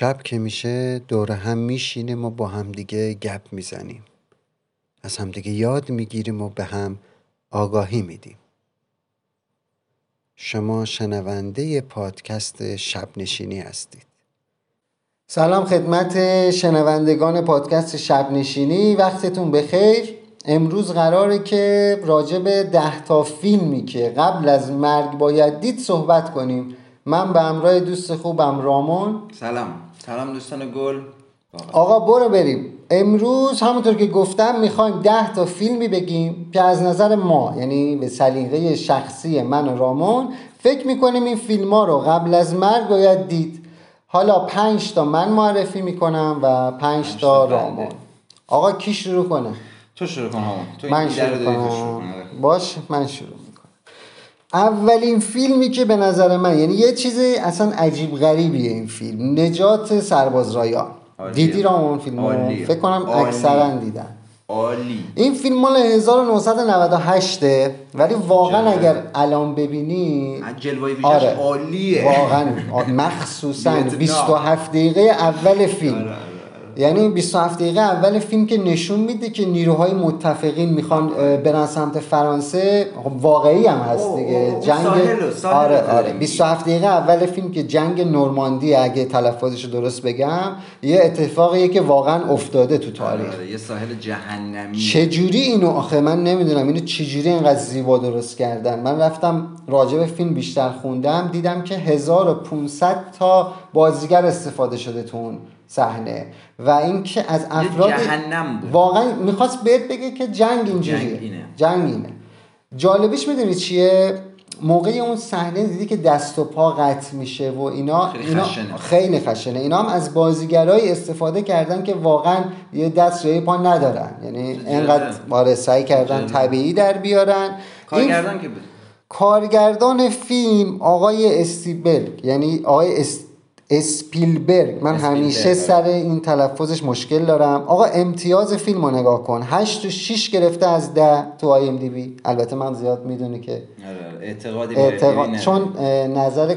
شب که میشه دور هم میشینیم و با همدیگه گپ می‌زنیم. از همدیگه یاد می‌گیریم و به هم آگاهی میدیم. شما شنونده پادکست شب نشینی هستید. سلام خدمت شنوندگان پادکست شب نشینی وقتتون بخیر. امروز قراره که راجع به ده تا فیلمی که قبل از مرگ باید دید صحبت کنیم. من به همراه دوست خوبم رامون. سلام. سلام دوستان گل. آقا برو بریم. امروز همونطور که گفتم می‌خوایم ده تا فیلمی بگیم که از نظر ما یعنی به سلیقه شخصی من و رامون فکر می‌کنیم این فیلم ها رو قبل از مرگ باید دید. حالا پنج تا من معرفی می‌کنم و پنج تا رامون. آقا کی شروع کنه؟ تو شروع کن من شروع کنم. باش من شروع می‌کنم اولین فیلمی که به نظر من یعنی یه چیز اصلا عجیب غریبیه این فیلم نجات سرباز رایان. دیدی رامون فیلم رو؟ فکر کنم. اکثرا دیدن عالی این فیلم مال 1998 ولی واقعا جالب. اگر الان ببینی جلوه آره. عالیه واقعا مخصوصا ویتنام. 27 دقیقه اول فیلم آره. یعنی 27 دقیقه اول فیلم که نشون میده که نیروهای متفقین می‌خوان برن سمت فرانسه خب واقعی هم هست دیگه. جنگ آره آره. داریم. 27 دقیقه اول فیلم که جنگ نورماندی اگه تلفظش رو درست بگم یه اتفاقیه که واقعا افتاده تو تاریخ. آره، یه ساحل جهنمی. چجوری اینو؟ آخه من نمی‌دونم. اینو چجوری اینقدر زیبا درست کردن؟ من رفتم راجع به فیلم بیشتر خوندم دیدم که 1500 تا بازیگر استفاده شده تو اون صحنه و اینکه از افراد جهنم بود. واقعا می‌خواست بهت بگه که جنگ اینجوریه جنگ اینه. جنگ اینه جالبیش می‌دونی چیه موقع اون صحنه دیدی که دست و پا قطع میشه و اینا خیلی اینا خشنه. خیلی خشنه اینا هم از بازیگرای استفاده کردن که واقعا یه دست جای پا ندارن یعنی. اینقدر آره سعی کردن جالبه. طبیعی در بیارن این کارگردان که بود کارگردان فیلم آقای استیبرگ یعنی آقای اس... اسپیلبرگ من اسپیلبرگ، همیشه آره. سر این تلفظش مشکل دارم آقا امتیاز فیلم رو نگاه کن 8 و 6 گرفته از 10 تو آی ام دی بی البته من زیاد می‌دونه که آره، آره. اعتقادی اعتقاد. چون نظر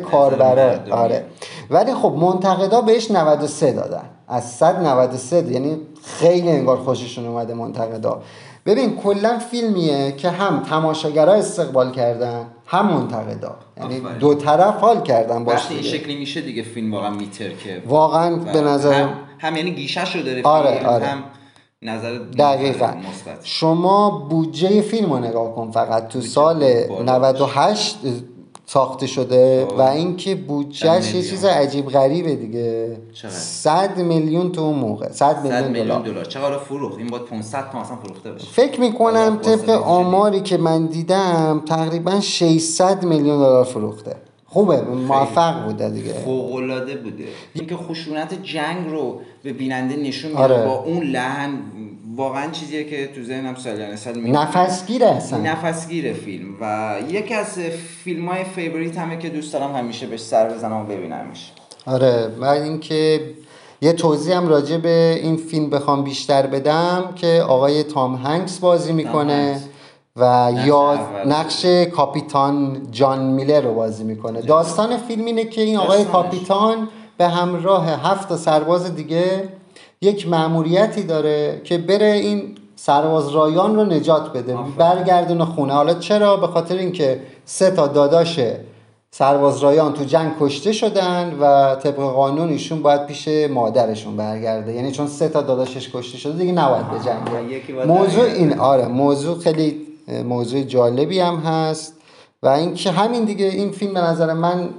مردمی. آره ولی خب منتقدا بهش 93 دادن از 100 93 یعنی خیلی انگار خوششون اومده منتقدا ببین کلا فیلمیه که هم تماشاگرها استقبال کردن هم منتقدا یعنی. دو طرف حال کردن باش وقتی این. شکلی میشه دیگه فیلم واقعا میترکه واقعا به نظر هم, هم یعنی گیشش رو داره آره، فیلم آره. هم نظر دقیقا شما بودجه فیلم رو نگاه کن فقط تو سال بالا 98 ساخته شده خب. و اینکه بودجهش یه. چیز عجیب غریبه دیگه. چقدر؟ 100 میلیون تو اون موقع. 100 100 میلیون دلار. چقدر فروخت؟ این باید 500 تا مثلا فروخته بشه. فکر می‌کنم طبق آماری که من دیدم تقریبا 600 میلیون دلار فروخته. خوبه موفق بوده دیگه. فوق العاده بوده. اینکه خشونت جنگ رو به بیننده نشون میده آره. با اون لحن واقعا چیزیه که تو ذهنم سالیانه سال می نفسگیره اصلا نفسگیره فیلم و یکی از فیلم های فیوریت همه که دوست دارم همیشه بهش سر بزنم و ببینمش آره بعد اینکه یه توضیح هم راجع به این فیلم بخوام بیشتر بدم که آقای تام هنگس بازی می‌کنه. و یاد. نقش کاپیتان جان میلر رو بازی می‌کنه داستان فیلم اینه که این آقای. کاپیتان به همراه هفت تا سرباز دیگه یک مأموریتی داره که بره این سرباز رایان رو نجات بده آفرین. برگردونه خونه. حالا چرا؟ به خاطر اینکه سه تا داداش سرباز رایان تو جنگ کشته شدن و طبق قانون ایشون باید پیش مادرشون برگرده. یعنی چون سه تا داداشش کشته شده دیگه نباید به جنگ موضوع. این آره موضوع خیلی موضوع جالبی هم هست. و اینکه همین دیگه این فیلم به نظر من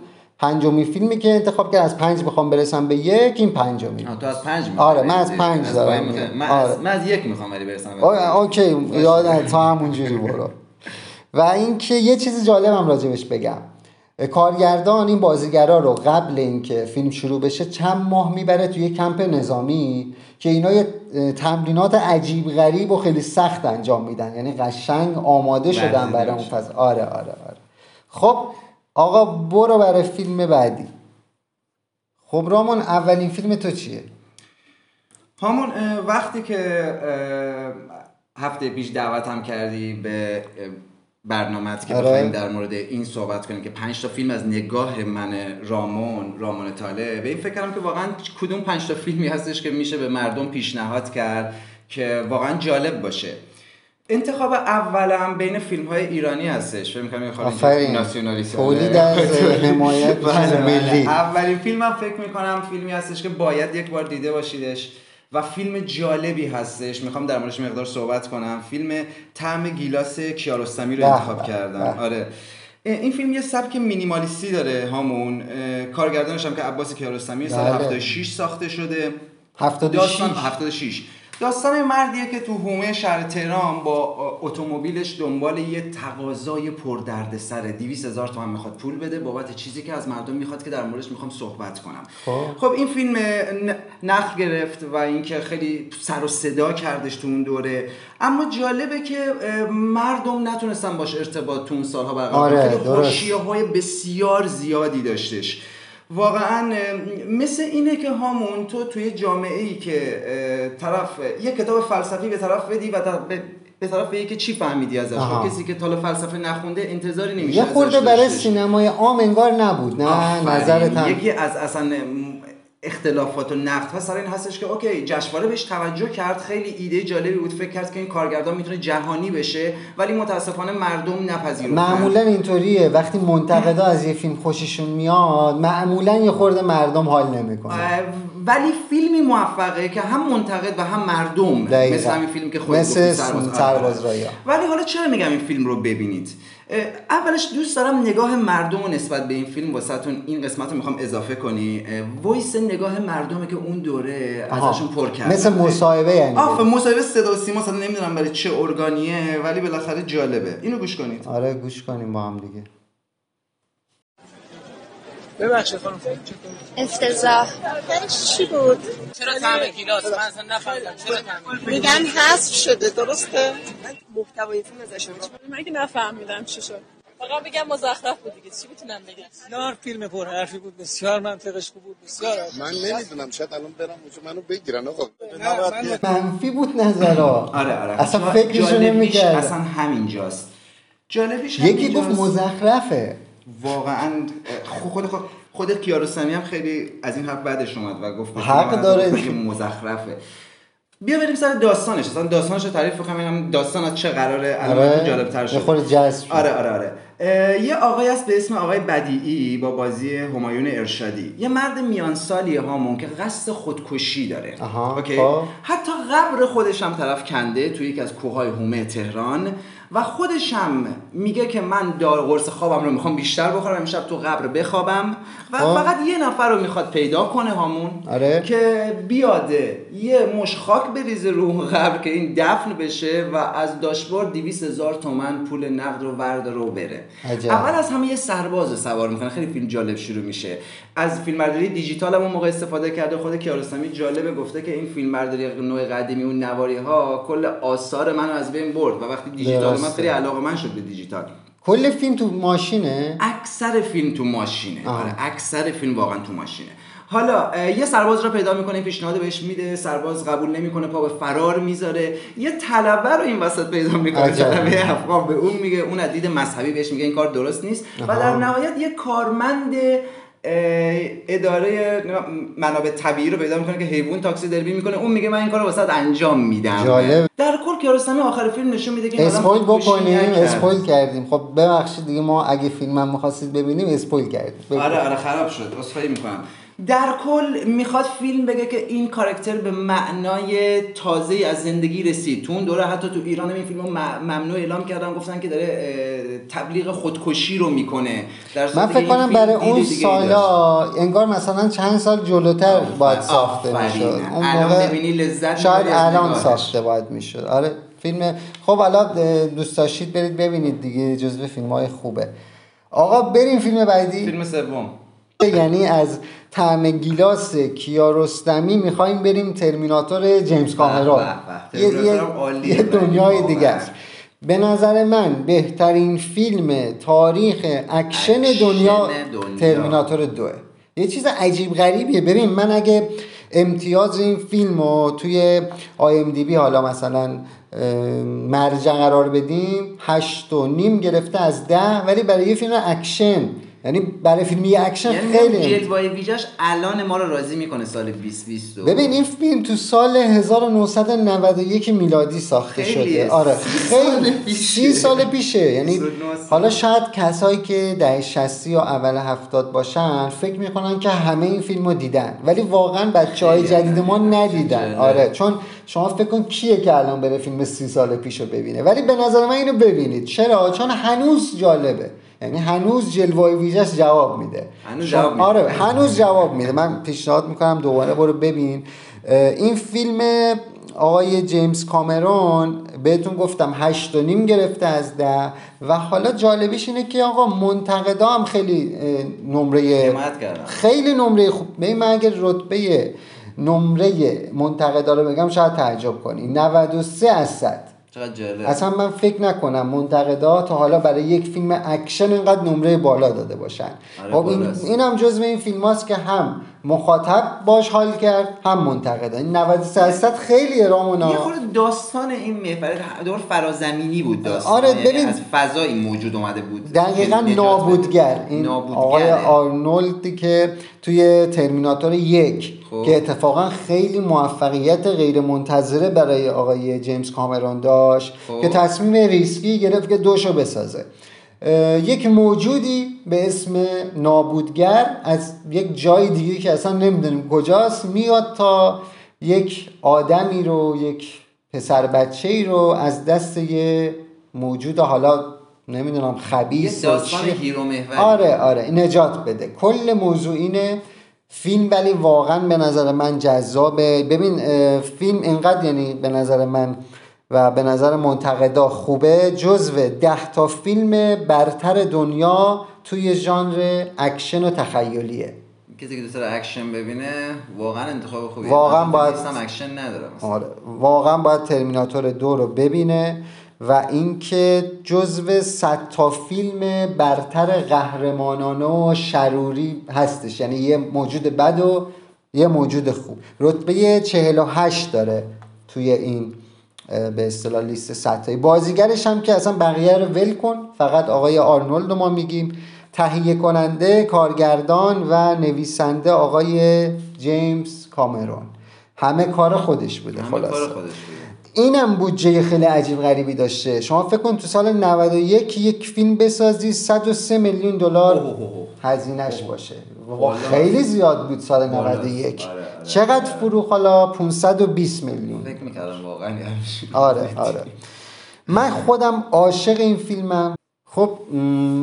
پنجمین فیلمی که انتخاب کرد از پنج بخوام برسم به یک این پنجمین. آه، تو از پنج آره، من از. پنج دارم. من, آره. من از یک می‌خوام ولی برسم. اوکی. یاد تا همونجوری برو. و اینکه یه چیز جالبم راجبش بگم. کارگردان این بازیگرا رو قبل اینکه فیلم شروع بشه چند ماه می‌بره توی کمپ نظامی که اینا یه تمرینات عجیب غریب و خیلی سخت انجام میدن. یعنی قشنگ آماده شدن برای اون آره آره آره. خب آقا برو برای فیلم بعدی. خب رامون اولین فیلم تو چیه؟ همون وقتی که هفته پیش دعوتم کردی به برنامه که آره. بخوایم در مورد این صحبت کنیم که پنج تا فیلم از نگاه من رامون رامون تاله به این فکر کردم که واقعا کدوم پنج تا فیلمی هستش که میشه به مردم پیشنهاد کرد که واقعا جالب باشه. انتخاب اولم بین فیلم های ایرانی هستش. فکر می‌کنم آفرین. ناسیونالیسم. تولید از حمایت بله، بله. ملی. اولین فیلمم فکر می‌کنم فیلمی هستش که باید یک بار دیده باشیدش و فیلم جالبی هستش. می‌خوام در موردش مقدار صحبت کنم. فیلم طعم گیلاس کیارستمی رو انتخاب کردم. آره. این فیلم یه سبک مینیمالیستی داره همون اه، کارگردانش هم که عباس کیارستمی سال بله. 76 ساخته شده. 76 داستان 76 داستان مردیه که تو حومه شهر تهران با اتومبیلش دنبال یه تقاضای پردردسر 200 هزار تومن می‌خواد پول بده. بابت چیزی که از مردم می‌خواد که در موردش می‌خوام صحبت کنم. خب. خب این فیلم نخ گرفت و اینکه خیلی سر و صدا کردش تو اون دوره. اما جالبه که مردم نتونستن باش ارتباط تو اون سالها برقرار آره، های بسیار زیادی داشتش. واقعا مثل اینه که همون تو توی جامعه ای که طرف یه کتاب فلسفی به طرف بدی و طرف- به- به طرف بگی که چی فهمیدی ازش کسی که تالا فلسفه نخونده انتظاری نمیشه یه خورده برای. سینمای عام انگار نبود نه. نظرت یکی از اصلا اختلافات و نقد. ها سر این هستش که اوکی جشنواره بهش توجه کرد. خیلی ایده جالبی بود. فکر کرد که این کارگردان می‌تونه جهانی بشه ولی متاسفانه مردم نپذیرفتن معمولا اینطوریه. وقتی منتقدا از یه فیلم خوششون میاد معمولا یه خورده مردم حال نمی‌کنه ولی فیلمی موفقه که هم منتقد و هم مردم. دقیقاً. مثل همین فیلم که خود مثل سرباز. رایا. ولی حالا چرا میگم این فیلم رو ببینید؟ اولش دوست دارم نگاه مردم رو نسبت به این فیلم واسهتون این قسمت رو می‌خوام اضافه کنی. وایس نگاه مردمه که اون دوره آها. ازشون پر کرد مثل مصاحبه یعنی. آف مصاحبه صدا و سیما نمی‌دونم برای چه ارگانیه ولی بالاخره جالبه. اینو گوش کنید. آره گوش کنیم با هم دیگه. ببخشید خانم افتضاح. چی بود؟ چرا طعم گیلاس؟ من اصلا نفهمیدم. چرا طعم گیلاس؟ میگن حذف شده درسته؟ محتوای فیلم ازش مگه نفهمیدم چی شد. فقط بگم مزخرف بود دیگه. چی می‌تونم بگم؟ بسیار فیلم پر حرفی بود بسیار منطقش خوب بود بسیار. من نمی‌دونم شاید الان برم اونجا منو بگیرن آقا. نه، من منفی بود نظرا. آره آره. اصلا فکرشو نمی‌کرد اصلا همینجاست. جالبیش یکی گفت. مزخرفه. واقعا خود خود خود, خود کیارستمی هم خیلی از این حرف بعدش اومد و گفت حق داره. مزخرفه. بیا بریم سر داستانش. اصلا داستانش رو تعریف کنم ببینم داستان از چه قراره الان آره. جالب تر شد. آره آره آره. یه آقای است به اسم آقای بدیعی با بازی همایون ارشادی. یه مرد میان سالی هامون که قصد خودکشی داره. اوکی؟ خب. حتی قبر خودش هم طرف کنده توی یکی از کوههای هومه تهران. و خودش هم میگه که من دار قرص خوابم رو می‌خوام بیشتر بخورم امشب تو قبر بخوابم. و خب. فقط یه نفر رو می‌خواد پیدا کنه هامون آره. که بیاده. یه مش خاک بریزه رو قبر که این دفن بشه و از داشبور 200 هزار تومن پول نقد رو ورداره و بره. عجب. اول از همه یه سرباز رو سوار می‌کنه. خیلی فیلم جالب شروع میشه. از فیلم برداری دیجیتال هم اون موقع استفاده کرده. خود کیارستمی جالبه گفته که این فیلم برداری نوع قدیمی اون نواری ها کل آثار منو از بین برد و وقتی دیجیتال من. خیلی علاقه من شد به دیجیتال کل فیلم تو ماشینه اکثر فیلم تو ماشینه. آره اکثر فیلم واقعا تو ماشینه حالا یه سرباز رو پیدا می‌کنه این پیشنهاد بهش میده سرباز قبول نمی‌کنه پا به فرار می‌ذاره یه طلبه رو این وسط پیدا می‌کنه. طلبه افغان به اون میگه اون از دید مذهبی بهش میگه این کار درست نیست و آها. در نهایت یه کارمند اداره منابع طبیعی رو پیدا می‌کنه که حیوان تاکسی دربی می‌کنه اون میگه من این کار رو واسط انجام میدم جالب. در کل کیارستمی آخر فیلم نشون میده که اسپویل بکنیم. اسپویل کردیم خب ببخشید دیگه ما اگه فیلم هم می‌خواستید ببینیم اسپویل کردیم. آره آره خراب شد عذرخواهی می‌کنم در کل می‌خواد فیلم بگه که این کاراکتر به معنای تازه از زندگی رسید. تو اون دوره حتی تو ایران هم این فیلم ممنوع اعلام کردن گفتن که داره تبلیغ خودکشی رو می‌کنه. در من فکر کنم برای اون سالا انگار مثلا چند سال جلوتر باید. ساخته می‌شد. اون الان ببینی لذت شاید الان. ساخته باید می‌شد. آره فیلم خب حالا دوست داشتید برید ببینید دیگه جزو فیلم های خوبه. آقا بریم فیلم بعدی. فیلم سوم. یعنی از طعم گیلاس کیارستمی می‌خوایم بریم ترمیناتور جیمز کامرون. یه, یه, دنیای. دیگه است به نظر من بهترین فیلم تاریخ اکشن اکشن دنیا دنیا. Terminator دوه یه چیز عجیب غریبیه ببین من اگه امتیاز این فیلم رو توی IMDb حالا مثلا مرجع قرار بدیم هشت و نیم گرفته از ده ولی برای یه فیلم اکشن یعنی برای فیلمی اکشن یعنی خیلی جلوه ویژش الان ما رو راضی می‌کنه سال 2020 رو. ببین این فیلم تو سال 1991 میلادی ساخته. شده آره خیلی پیشه. سی سال پیشه یعنی 29 سال. حالا شاید کسایی که دهه 60 یا اول 70 باشن فکر می‌کنن که همه این فیلم رو دیدن ولی واقعا بچه های جدید ما. ندیدن. آره چون شما فکر کن کیه که الان بره فیلم سی سال پیش رو ببینه ولی به نظر من اینو ببینید چرا چون هنوز جالبه یعنی هنوز جلوه ویژش جواب میده. هنوز جواب میده. آره هنوز جواب میده. من پیشنهاد می‌کنم دوباره برو ببین. این فیلم آقای جیمز کامرون بهتون گفتم هشت و نیم گرفته از ده و حالا جالبیش اینه که آقا منتقدا هم خیلی نمره. خیلی نمره خوب. من اگر رتبه نمره منتقدا رو بگم شاید تعجب کنی. 93 از 100 چقدر جالب اصلا من فکر نکنم منتقدا تا حالا برای یک فیلم اکشن اینقدر نمره بالا داده باشن آره، خب این. این هم جزو این فیلم هاست که هم مخاطب باش حال کرد هم منتقدا این 93 از 100 خیلی رامونا یه خورده داستان این محور دور فرازمینی بود داستان آره، یعنی ببین. از فضا این موجود اومده بود دقیقا نابودگر. این نابودگره. آقای آرنولدی که توی ترمیناتور یک خب. که اتفاقا خیلی موفقیت غیر منتظره برای آقای جیمز کامرون داشت خب. که تصمیم ریسکی گرفت که دوشو بسازه یک موجودی به اسم نابودگر از یک جای دیگه که اصلا نمی‌دونیم کجاست میاد تا یک آدمی رو یک پسر بچه ای رو از دست یه موجود حالا نمی‌دونم یه خبیث و داستان. hero آره آره نجات بده. کل موضوع اینه فیلم ولی واقعا به نظر من جذابه. ببین فیلم اینقدر یعنی به نظر من و به نظر منتقدا خوبه جزو ده تا فیلم برتر دنیا توی ژانر اکشن و تخیلیه. کسی که دوست داره اکشن ببینه واقعا انتخاب خوبیه. واقعا باید- اکشن ندارم آره. واقعا باید Terminator دو رو ببینه و اینکه جزو صد تا فیلم برتر قهرمانانه و شروری هستش. یعنی یه موجود بد و یه موجود خوب. رتبه 48 داره توی این به اصطلاح لیست صد بازیگرش هم که اصلا بقیه رو ول کن. فقط آقای آرنولد ما میگیم. تهیه کننده کارگردان و نویسنده آقای جیمز کامرون. همه کار خودش بوده همه خلاصه. کار خودش بوده. اینم بودجه خیلی عجیب غریبی داشته. شما فکر کن تو سال 91 یک فیلم بسازی 103 میلیون دلار. هزینهش باشه. خیلی زیاد بود سال بالا. 91 آره، آره، چقدر آره. فروخ حالا 520 میلیون. فکر می‌کردم واقعا آره آره. من خودم عاشق این فیلمم. خب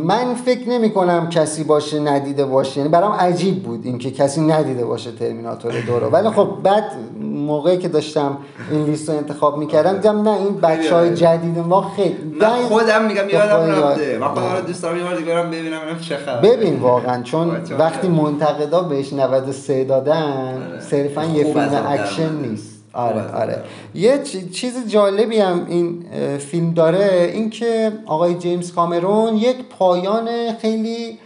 من فکر نمی کنم کسی باشه ندیده باشه. یعنی برام عجیب بود اینکه کسی ندیده باشه Terminator دو رو ولی خب بعد موقعی که داشتم این لیست رو انتخاب می‌کردم دیدم نه این بچه های جدید ما خیلی من خودم میگم یادم رفته. من خودم رو دوست دارم یه بار دیگه برم ببینم چه ببین واقعا چون وقتی منتقدا بهش 93 دادن آره. صرفا یه خوب فیلم اکشن. نیست. آره آره. یه چی- چیز جالبی هم این فیلم داره اینکه آقای جیمز کامرون یک پایان خیلی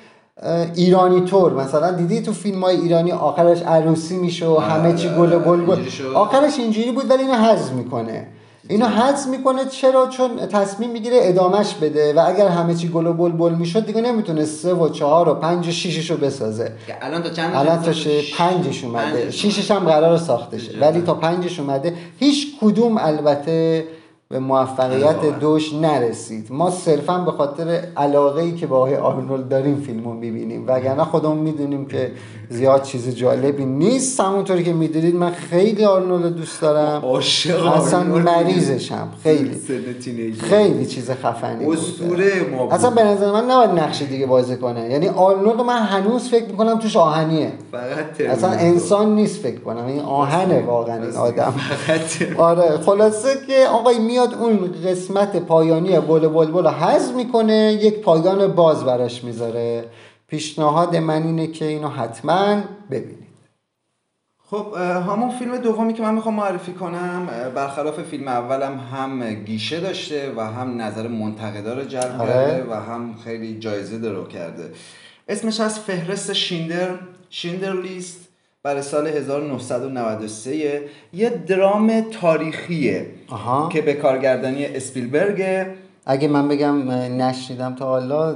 ایرانی طور. مثلا دیدی تو فیلم های ایرانی آخرش عروسی میشه و همه چی آره، گل آره، اینجوری شد. آخرش اینجوری بود ولی اینو حذف می‌کنه. اینو حذف می‌کنه چرا؟ چون تصمیم می‌گیره ادامش بده و اگر همه چی گل و بلبل می‌شد دیگه نمی‌تونه سه و چهار و پنج و شیشش رو بسازه. الان تا چند الان تا؟ ش- پنجش اومده. شیشش هم قرار ساخته شه. ولی تا پنجش اومده. هیچ کدوم البته به موفقیت. دوش نرسید ما صرفا به خاطر علاقه ای که با آقای آرنولد داریم فیلم رو می‌بینیم وگرنه خودمون می‌دونیم که زیاد چیز جالبی نیست همونطوری که می‌دونید من خیلی آرنولد دوست دارم عاشق اصلا. مریضشم خیلی. خیلی چیز خفنی. اسطوره ما. اصلا به نظر من نباید نقش دیگه بازی کنه یعنی آرنولد من هنوز فکر می‌کنم توش آهنیه فقط اصلا. انسان نیست فکر کنم این آهنه واقعا این آدم. آره خلاصه که آقای میاد اون قسمت پایانی بول بول رو حذف می‌کنه یک پایان باز براش می‌ذاره. پیشنهاد من اینه که اینو حتما ببینید. خب همون فیلم دومی که من می‌خوام معرفی کنم برخلاف فیلم اولم هم گیشه داشته و هم نظر منتقدا رو جلب آره. کرده و هم خیلی جایزه درو کرده. اسمش از فهرست شیندر شیندر لیست. برای سال 1993 یه درام تاریخیه آها. که به کارگردانی اسپیلبرگ اگه من بگم اه، نشنیدم تا حالا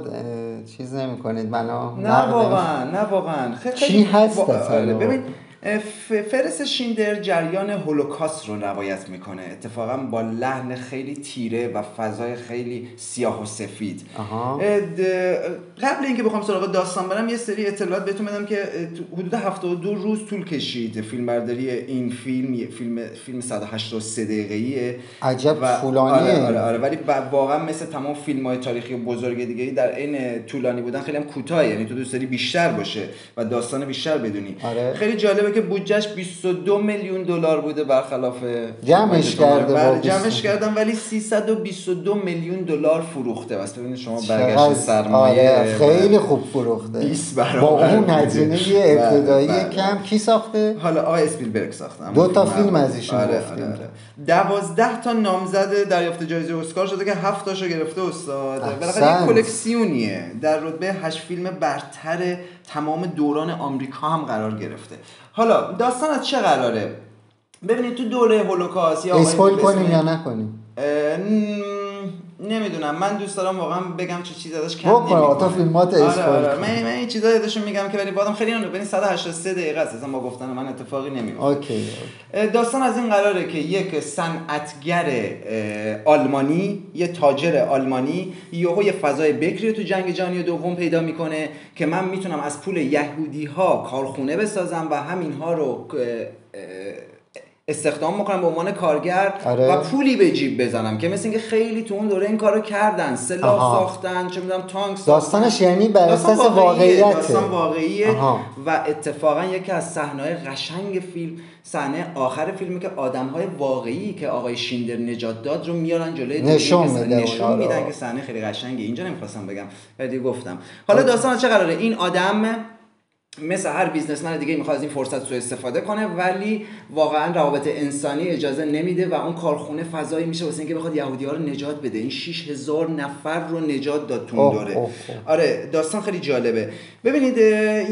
چیز نمی کنید منو نه واقعا نه واقعا خیلی چی هست؟ آره، ببین فرس شیندر جریان هولوکاست رو روایت می‌کنه. اتفاقا با لحن خیلی تیره و فضای خیلی سیاه و سفید. قبل اینکه بخوام سراغ داستان برم یه سری اطلاعات بهتون بدم که حدود 72 روز طول کشید. فیلمبرداری این فیلم فیلم فیلم 183 دقیقه‌ایه. عجب و- طولانیه. آره آره, آره. ولی واقعا مثل تمام فیلم های تاریخی بزرگ دیگه در عین طولانی بودن خیلی هم کوتاه یعنی تو دوست داری بیشتر باشه و داستان بیشتر بدونی. آره. خیلی جالبه که بودجهش 22 میلیون دلار بوده برخلاف جمعش کرده بله، 20 جمعش کردن ولی 322 میلیون دلار فروخته بس ببینید شما برگشت سرمایه آره خیلی خوب فروخته 20 برابر با اون. هزینه بله، ابتدایی بله. کم کی ساخته حالا آقای اسپیلبرگ ساخته اما دو تا فیلم. از ایشون آره، گفتیم. آره، آره. دوازده تا نامزد دریافت جایزه اسکار شده که هفت تاشو گرفته استاد بالاخره. یه کلکسیونیه در رتبه هشت فیلم برتر تمام دوران آمریکا هم قرار گرفته. حالا داستان از چه قراره؟ ببینید تو دوره هولوکاست یا اسپویل کنیم یا نکنیم؟ نمی‌دونم من دوست دارم واقعا بگم چه چیزی ازش کم نمی‌کنه. تا فیلمات آره اسپویل آره کن. من من این چیزا ازشون میگم که ولی بازم خیلی اون ببین 183 دقیقه است اصلا با گفتن من اتفاقی نمیفته اوکی. داستان از این قراره که یک صنعتگر آلمانی یه تاجر آلمانی یهو یه فضای بکری تو جنگ جهانی دوم پیدا می‌کنه که من می‌تونم از پول یهودی ها کارخونه بسازم و همینها رو استخدام می‌کنم به عنوان کارگر آره. و پولی به جیب بزنم که مثل اینکه خیلی تو اون دوره این کارو کردن سلاح آها. ساختن چه می‌دونم تانک ساختن. داستانش یعنی بر داستان اساس. واقعیته داستان واقعیه آها. و اتفاقا یکی از صحنه‌های قشنگ فیلم صحنه آخر فیلمی که آدم‌های واقعی که آقای شیندر نجات داد رو میارن جلوی نشون که میده نشون. میدن که صحنه خیلی قشنگه اینجا نمی‌خواستم بگم ولی گفتم حالا داستان از چه قراره این آدم مثل هر بیزنسمن دیگه می‌خواد از این فرصت سوء استفاده کنه ولی واقعا روابط انسانی اجازه نمیده و اون کارخونه فضایی میشه واسه اینکه بخواد یهودی ها رو نجات بده. این 6000 نفر رو نجات داد تو اون اوه، دوره. اوه، اوه. آره داستان خیلی جالبه. ببینید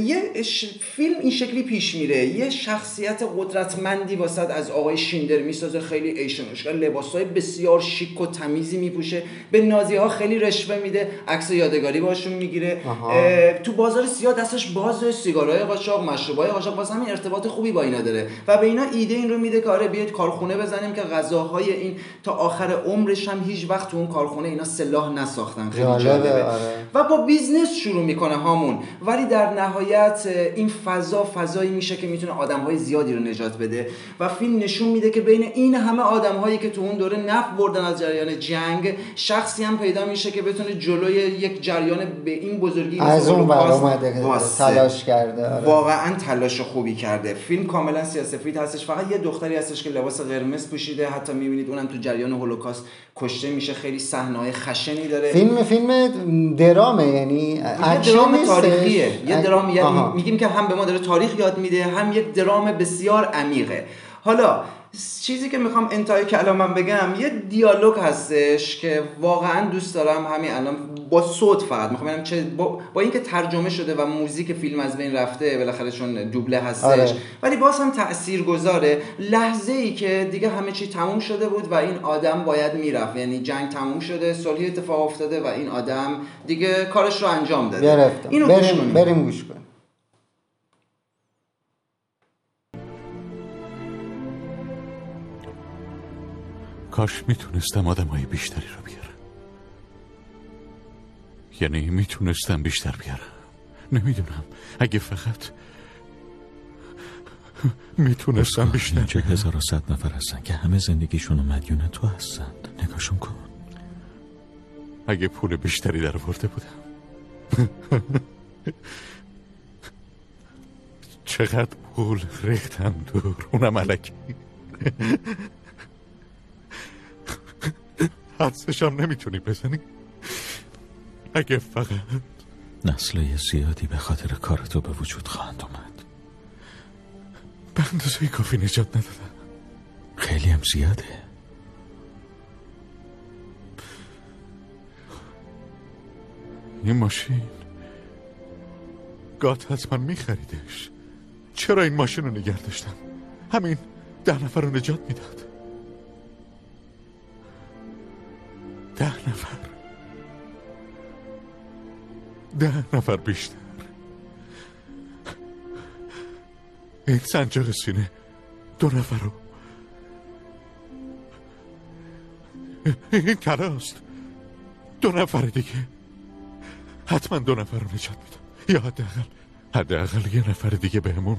یه ش- فیلم این شکلی پیش میره. یه شخصیت قدرتمندی واسط از آقای شیندر می‌سازه خیلی ایشن لباسای بسیار شیک و تمیزی میپوشه. به نازی ها خیلی رشوه میده. عکس یادگاری باشون می‌گیره. تو بازار سیاه دستش باز سیگارهای قاچاق مشروبای قاچاق واسه همین ارتباط خوبی با اینا داره. و به اینا ایده این رو میده که آره بیاید کارخونه بزنیم که غذاهای این تا آخر عمرش هم هیچ وقت تو اون کارخونه اینا سلاح نساختن. خیلی جالبه، آره. و با business شروع می‌کنه هامون. ولی در نهایت این فضا فضایی میشه که می‌تونه آدمهای زیادی رو نجات بده. و فیلم نشون میده که بین این همه آدمهایی که تو اون دوره نفع بردن از جریان جنگ شخصی هم پیدا میشه که بتونه جلوی یک جریان به این بزرگی از اون هولوکاست اومده. تلاش کرده آره. واقعا تلاش خوبی کرده. فیلم کاملا سیاسفید هستش. فقط یه دختری هستش که لباس قرمز پوشیده. حتی می‌بینید اونم تو جریان هولوکاست کشته میشه. خیلی صحنه‌های خشنی داره. فیلم فیلم درامه یعنی یه درام؟ تاریخیه. یه درام یعنی. میگیم که هم به ما داره تاریخ یاد میده هم یک درام بسیار عمیقه. حالا چیزی که می‌خوام انتهای کلامم بگم یه دیالوگ هستش که واقعا دوست دارم همین الان با صوت فقط. می‌خوام ببینم چه با, با اینکه ترجمه شده و موزیک فیلم از بین رفته بالاخره چون دوبله هستش آره. ولی باز هم تأثیر گذاره لحظه ای که دیگه همه چی تموم شده بود و این آدم باید می‌رفت. یعنی جنگ تموم شده صلحی اتفاق افتاده و این آدم دیگه کارش رو انجام داده. گرفتم. اینو بریم. بریم گوش کنیم. کاش می‌تونستم آدمای بیشتری رو بیارم. یعنی می‌تونستم بیشتر بیارم. نمی‌دونم. اگه فقط می‌تونستم بیشتر. اینجا هزار و صد نفر هستن که همه زندگیشون مدیون تو هستند نگاهشون کن. اگه پول بیشتری در آورده بودم. چقدر پول ریختم دور. اونم علکی حدسشم نمی‌تونی بزنی؟ اگه فقط نسلای زیادی به خاطر کار تو به وجود خواهند اومد به اندازه کافی نجات ندادم خیلی هم زیاده. این ماشین گات حتما میخریدش. چرا این ماشین رو نگه داشتم؟ همین ده نفر رو نجات می‌داد. ده نفر. ده نفر بیشتر. این سنجاق سینه دو نفر رو. این کراست دو نفر دیگه. حتما دو نفر رو نجات می‌داد یا حداقل حداقل یه نفر دیگه بهمون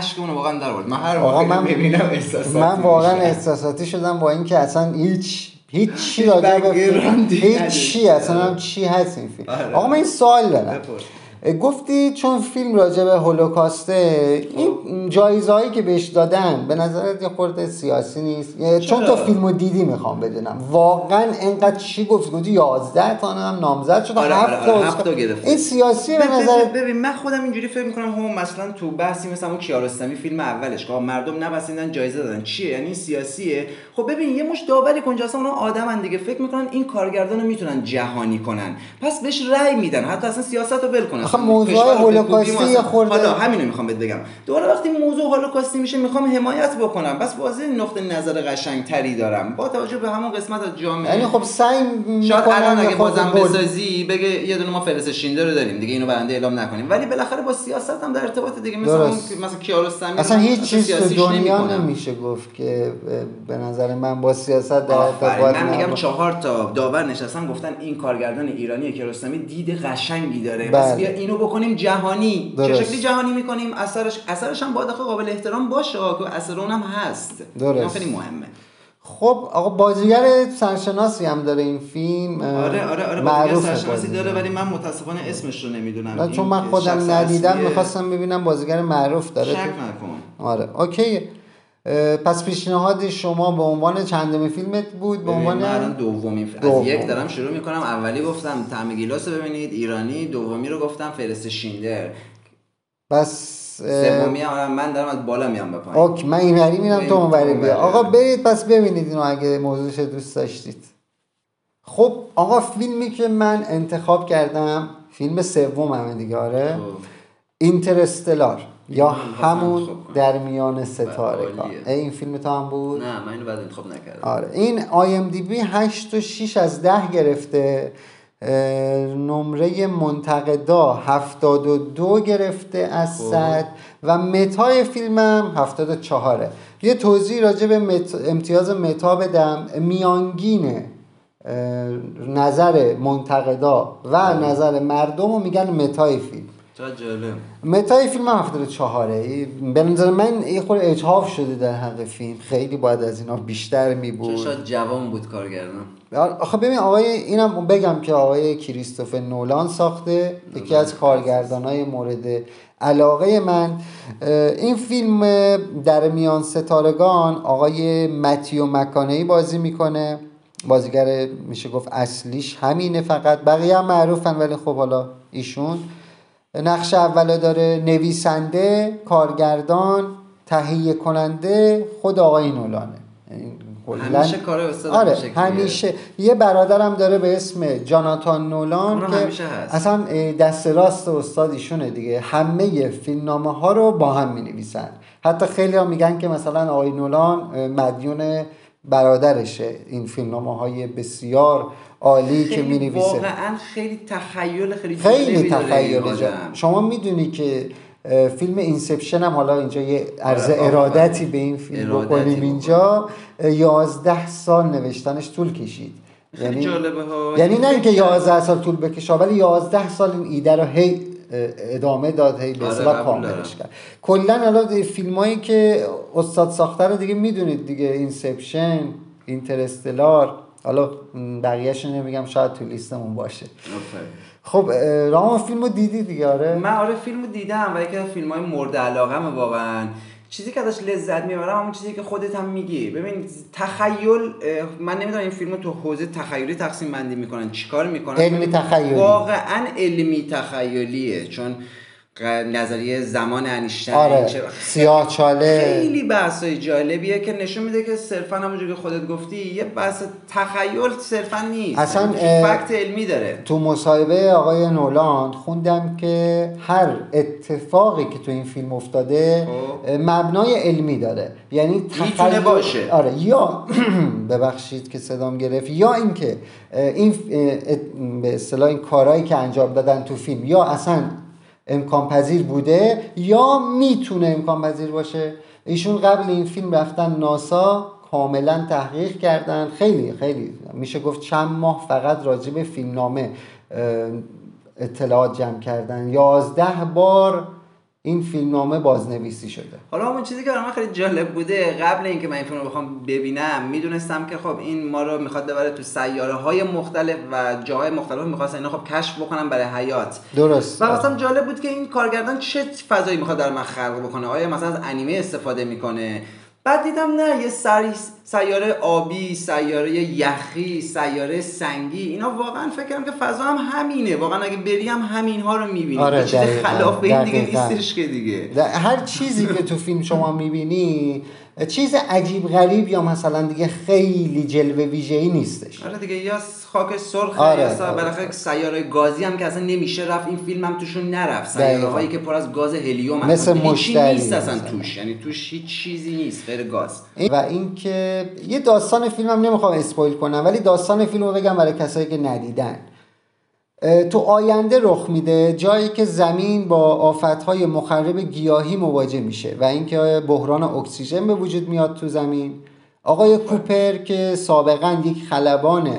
اشکمون واقعا در آورد من هر آقا من می‌بینم احساساتی من واقعا. احساساتی شدم با اینکه اصلا هیچ هیچ چی راجع به هیچ. چی اصلا هم چی هست این فیلم آره. آقا من این سوال دارم. گفتی چون فیلم راجع به هولوکاسته این جایزه هایی که بهش دادن به نظرت یه خورده سیاسی نیست؟ چون تو؟ فیلمو دیدی می‌خوام بدونم. واقعا انقدر چی گفتی؟ گفتی 11 تا هم نامزد شد آره، آره، هفت آره، گرفته. این سیاسیه به نظر ببین من خودم اینجوری فکر می‌کنم هم مثلا تو بحثی مثلا اون کیارستمی فیلم اولش که مردم نبسیدن جایزه دادن. چیه؟ یعنی سیاسیه. خب ببین یه مش داوری کنجا اصلا اونا آدمن دیگه. فکر می‌کنن این کارگردان رو می‌تونن جهانی کنن. پس بهش رأی میدن. حتی اصلا سیاست رو ول کنن. آخه موضوع هولوکاستی. خورده- حالا همینو می‌خوام بهت بگم. دوباره وقتی موضوع هولوکاستی میشه می‌خوام حمایت بکنم. بس واضح نقطه نظر قشنگ تری دارم. با توجه به همون قسمت از جامعه یعنی خب سعی شاید الان اگه بازم بسازی بگه یه دونه ما فرس شینده رو داریم. دیگه اینو برنده اعلام نکنیم. ولی بالاخره با سیاست هم در ارتباط دیگه مثلا مثلا کیارستمی اصلا هیچ چیز تو دنیا. نمیشه گفت که به نظر من با سیاست در. ارتباط من میگم چهار تا داور نشستن گفتن این کارگردان ایرانی کیارستمی دید قشنگی داره. بله. پس بیا اینو بکنیم جهانی. چه. شکلی جهانی می‌کنیم؟ اثرش اثرش هم باید قابل احترام باشه که اثر اونم هست. درست. خیلی مهمه. خب آقا بازیگر سرشناسی هم داره این فیلم. آره آره آره معروف سرشناسی بازیگر. داره ولی من متاسفانه اسمش رو نمی‌دونم. چون من خودم ندیدم می‌خواستم ببینم بازیگر معروف داره. شک نکن. آره OK. پس پیشنهاد شما به عنوان چندم فیلمت بود؟ به عنوان من الان دومین ف- دوم. از یک دارم شروع می‌کنم. اولی گفتم طعم گیلاس رو ببینید. ایرانی. دومی رو گفتم فهرست شیندلر. پس سومی من دارم از بالا میام به پایین. OK من اینوری میرم تو اونوری بیا. آقا. برید پس ببینید اینو اگه موضوعش دوست داشتید. خب آقا فیلمی که من انتخاب کردم فیلم سوم همه دیگه آره؟ خب. Interstellar. یا همون. در میان ستاره عالیه. این فیلم تو هم بود؟ نه من اینو بعد انتخاب نکردم. آره. این IMDb 8 و 6 از 10 گرفته نمره منتقدا 72 گرفته از 100 و متای فیلمم 74 یه توضیح راجع به مت... امتیاز متا بدم. میانگین نظر منتقدا و نظر مردم رو میگن متای فیلم. چقدر جالب. متای فیلم هم 74 به نظر من یه خورده اجحاف شده در حق فیلم. خیلی باید از اینا بیشتر می چون بود شاید جوان بود کارگردان. آخه ببین آقای اینم بگم که آقای کریستوفر نولان ساخته. یکی از کارگردان های مورد علاقه من. این فیلم در میان ستارگان آقای متیو مکانهی بازی می‌کنه. بازیگر میشه گفت اصلیش همینه فقط. بقیه هم معروفن ولی خب حالا ایشون. نقش اولو داره نویسنده کارگردان تهیه کننده خود آقای نولانه همیشه کار استاد آره. همیشه یه برادرم داره به اسم جاناتان نولان که همیشه هست. اصلا دست راست استاد ایشونه دیگه همه فیلمنامه ها رو با هم می نویسن حتی خیلی ها میگن که مثلا آقای نولان مدیون برادرشه این فیلمنامه های بسیار عالی که می نویسه واقعا خیلی تخیل خیلی خیلی تخیل. شما می‌دونی که فیلم اینسپشن هم حالا اینجا یه عرض آره، ارادتی به این فیلم بکنیم. اینجا یازده سال نوشتنش طول کشید خیلی جالبه ها. یعنی نه اینکه فکر- 11 سال طول بکشه ولی 11 سال این ایده رو هی ادامه داد هی به آره، قبول کاملش. کرد. کلا حالا فیلم هایی که استاد ساخته رو دیگه می‌دونید دیگه Inception Interstellar حالا رو نمیگم شاید تو لیستمون باشه. خب اه، رامان فیلم رو دیدی دیگه؟ آره. من آره فیلم رو دیدم و یکی از فیلم های مورد علاقه واقعا. چیزی که ازش لذت می‌برم همون چیزی که خودت هم میگی. ببین تخیل من نمی‌دونم این فیلم تو حوزه تخیلی تقسیم بندی می‌کنن. چیکار می‌کنن؟ علمی تخیلی. واقعا علمی تخیلیه. چون نظریه زمان انیشتین آره سیاه چاله خیلی بحثای جالبیه که نشون میده که صرفا همونجور که خودت گفتی یه بحث تخیل صرفا نیست اصلا، یعنی فکت علمی داره تو مصاحبه آقای نولان خوندم که هر اتفاقی که تو این فیلم افتاده خب. مبنای علمی داره یعنی تخیل- باشه. آره یا ببخشید که صدام گرفت یا اینکه این به اصطلاح این کارهایی که انجام دادن تو فیلم یا اصلا امکان پذیر بوده یا می‌تونه امکان پذیر باشه؟ ایشون قبل این فیلم رفتن ناسا کاملا تحقیق کردن. خیلی خیلی. میشه گفت چند ماه فقط راجع به فیلمنامه اطلاعات جمع کردن. یازده بار این فیلمنامه بازنویسی شده. حالا اون چیزی که برای من خیلی جالب بوده قبل اینکه من این فیلم رو بخوام ببینم می‌دونستم که خب این ما رو می‌خواد ببره تو سیاره های مختلف و جاهای مختلف می‌خواستن اینا خب کشف بکنن برای حیات. درست. و واسم جالب بود که این کارگردان چه فضایی می‌خواد در من خلق بکنه؟ آیا مثلا از انیمه استفاده می‌کنه؟ بعد دیدم نه یه سری سیاره آبی سیاره یخی سیاره سنگی اینا واقعا فکر کردم که فضا هم همینه. واقعا اگه بری هم همین ها رو می‌بینی. آره، چیز خلاف به این دیگه. نیستش که دیگه. هر چیزی که تو فیلم شما می‌بینی چیز عجیب غریب یا مثلا دیگه خیلی جلوه ویژه‌ای نیستش. آره دیگه یا خاک سرخ آره، یا سا- آره. بالاخره سیاره گازی هم که اصلا نمیشه رفت این فیلم هم توشون نرفت. سیاره هایی که پر از گاز هلیوم مثل مشتری نیست اصلا. توش. یعنی توش هیچ چیزی نیست غیر گاز. و اینکه یه داستان فیلم هم نمی‌خوام اسپویل کنم ولی داستان فیلم رو بگم برای کسایی که ندیدن. تو آینده رخ میده جایی که زمین با آفتهای مخرب گیاهی مواجه میشه و اینکه بحران اکسیژن به وجود میاد تو زمین. آقای کوپر که سابقا یک خلبان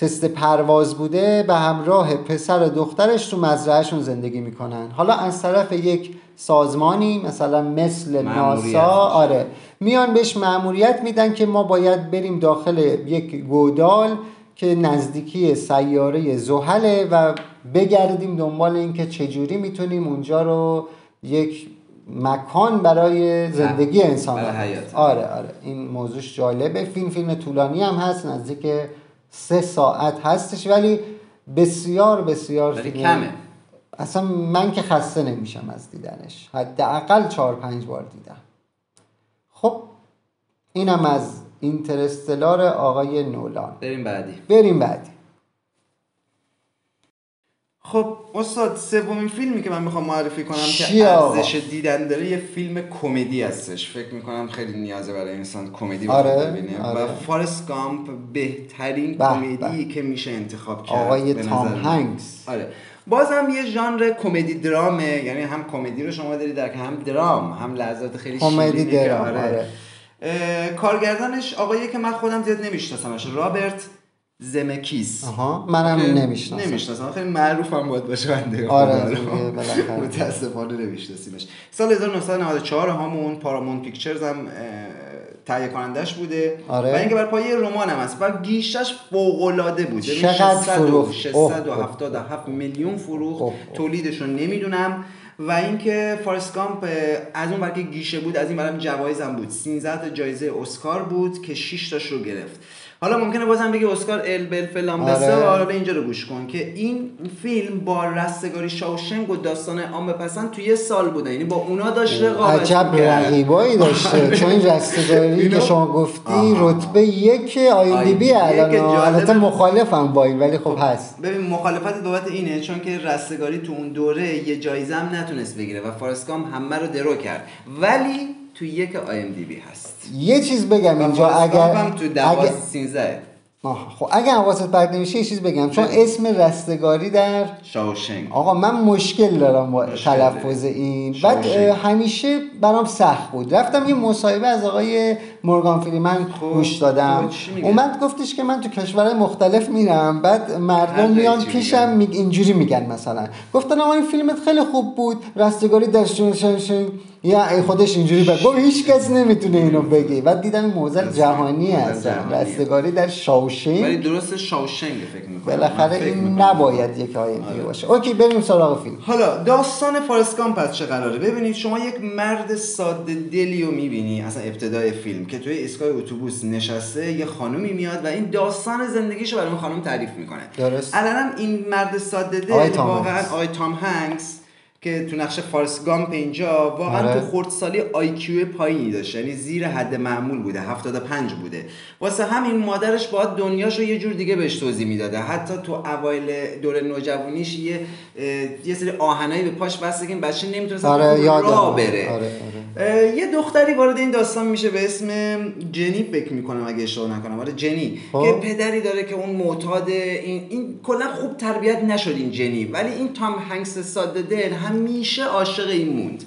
تست پرواز بوده به همراه پسر و دخترش تو مزرعهشون زندگی می‌کنن حالا از طرف یک سازمانی مثلا مثل ناسا. آره میان بهش مأموریت میدن که ما باید بریم داخل یک گودال که نزدیکی سیاره زحله و بگردیم دنبال اینکه چجوری می‌تونیم اونجا رو یک مکان برای زندگی انسان برای. آره آره این موضوعش جالبه فیلم فیلم طولانی هم هست نزدیک سه ساعت هستش ولی بسیار بسیار ولی کمه. اصلا من که خسته نمیشم از دیدنش. حداقل چهار پنج بار دیدم. خب اینم از اینترستلار آقای نولان. بریم بعدی. بریم بعدی. خب استاد سومین فیلمی که من می‌خوام معرفی کنم که؟ ارزش دیدن داره یه فیلم کمدی هستش فکر می‌کنم خیلی نیازه برای انسان کمدی آره، ببینه آره. و فارست گامپ بهترین به، کمدی. که میشه انتخاب کرد آقای تام. هنگس. آره بازم یه ژانر کمدی درامه یعنی هم کمدی رو شما دارید در هم درام هم لحظات خیلی کمدی شیرینی که درام، آره. اه، کارگردانش آقایی که من خودم زیاد نمیشناسمش رابرت زمکیس آها. منم نمی‌شناسم. نمی‌شناسم. خیلی معروف هم باید باشه بنده آره، رو. متاسفانه نمیشناسیمش. سال 1994 همون پارامون پیکچرز هم تهیه کنندش بوده. آره. و اینکه بر پایه رمان هم هست. و گیشش فوق العاده بود چقدر 600 فروخت؟ 677 میلیون فروخت. اوه. تولیدشون نمی‌دونم. و اینکه فارست گامپ از اون که گیشه بود از این برم جوایز هم بود. 13 تا جایزه اسکار بود که 6 تاش رو گرفت. حالا ممکنه بازم بگه اسکار ال بل فلان بسه آره. حالا اینجا رو گوش کن که این فیلم با رستگاری شاوشنک و داستان عام پسند توی یه سال بوده یعنی با اونا داشت رقابت عجب. رقیبایی داشته چون این رستگاری که شما گفتی آها. رتبه یک IMDb الان مخالفم با این ولی خب هست ببین مخالفت بابت اینه چون که رستگاری تو اون دوره یه جایزه هم نتونست بگیره و Forrest Gump همه رو درو کرد ولی تو یک IMDb هست. یه چیز بگم اینجا اگر تو اگر 12 13 آه، خب اگه حواست پرت نمیشه یه چیز بگم چون اسم رستگاری در شاوشنگ. آقا من مشکل دارم با تلفظ. این. بعد همیشه برام سخت بود. رفتم یه مصاحبه از آقای مورگان فریمن خب، گوش دادم. خب،؟ اومد گفتش که من تو کشورهای مختلف میرم بعد مردم میان پیشم؟ میگ اینجوری میگن مثلا. گفتن آقا این فیلمت خیلی خوب بود رستگاری در شون یا خودش اینجوری بگه. گفت هیچ کس نمی‌تونه اینو بگه. بعد دیدم این موزل جهانی هست. رستگاری در ولی شاوشنگ درست شاوشنگ فکر می‌کنم. بالاخره این نباید یک آیندی باشه. اوکی بریم سراغ فیلم. حالا داستان فارست گامپ از چه قراره؟ ببینید شما یک مرد ساده دلی رو می‌بینی. اصلا ابتدای فیلم. که توی ایستگاه اتوبوس نشسته یه خانومی میاد و این داستان زندگیشو برای اون خانم تعریف می‌کنه درست. الان این مرد ساده واقعا. آقای تام هنگس که تو نقش فارس گامپ اینجا واقعا آره. تو خردسالی آیکیو پایینی داشت. یعنی زیر حد معمول بوده 75 بوده. واسه همین مادرش باید دنیاشو یه جور دیگه بهش توضیح می‌داده. حتی تو اوایل دوره نوجوانیش یه یه سری آهنایی به پاش بسته که این بچه نمی‌تونست آره راه بره. آره آره. یه دختری وارد این داستان میشه به اسم جنی فکر می‌کنم اگه اشتباه نکنم. آره جنی. خب. که پدری داره که اون معتاد این این کلا خوب تربیت نشد این جنی. ولی این تام هنگس ساده دل همیشه عاشق این موند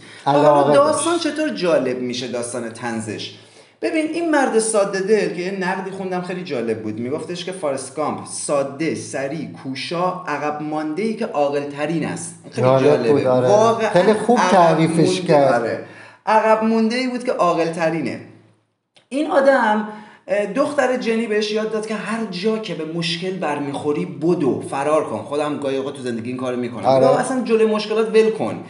داستان. چطور جالب میشه داستان تنزش ببین این مرد ساده دل که یه نقدی خوندم خیلی جالب بود میگفتش که فارست گامپ ساده سریع کوشا عقب مانده ای که عاقل ترین است خیلی جالب جالبه آره. واقعاً خیلی خوب تعریفش کرد. آره. عقب مونده ای بود که عاقل ترینه این آدم دختر جنی بهش یاد داد که هر جا که به مشکل برمیخوری بدو فرار کن. خودم گاهی اوقات تو زندگی این کارو می‌کنم. آره. اصلا جلوی مشکلات ول کن.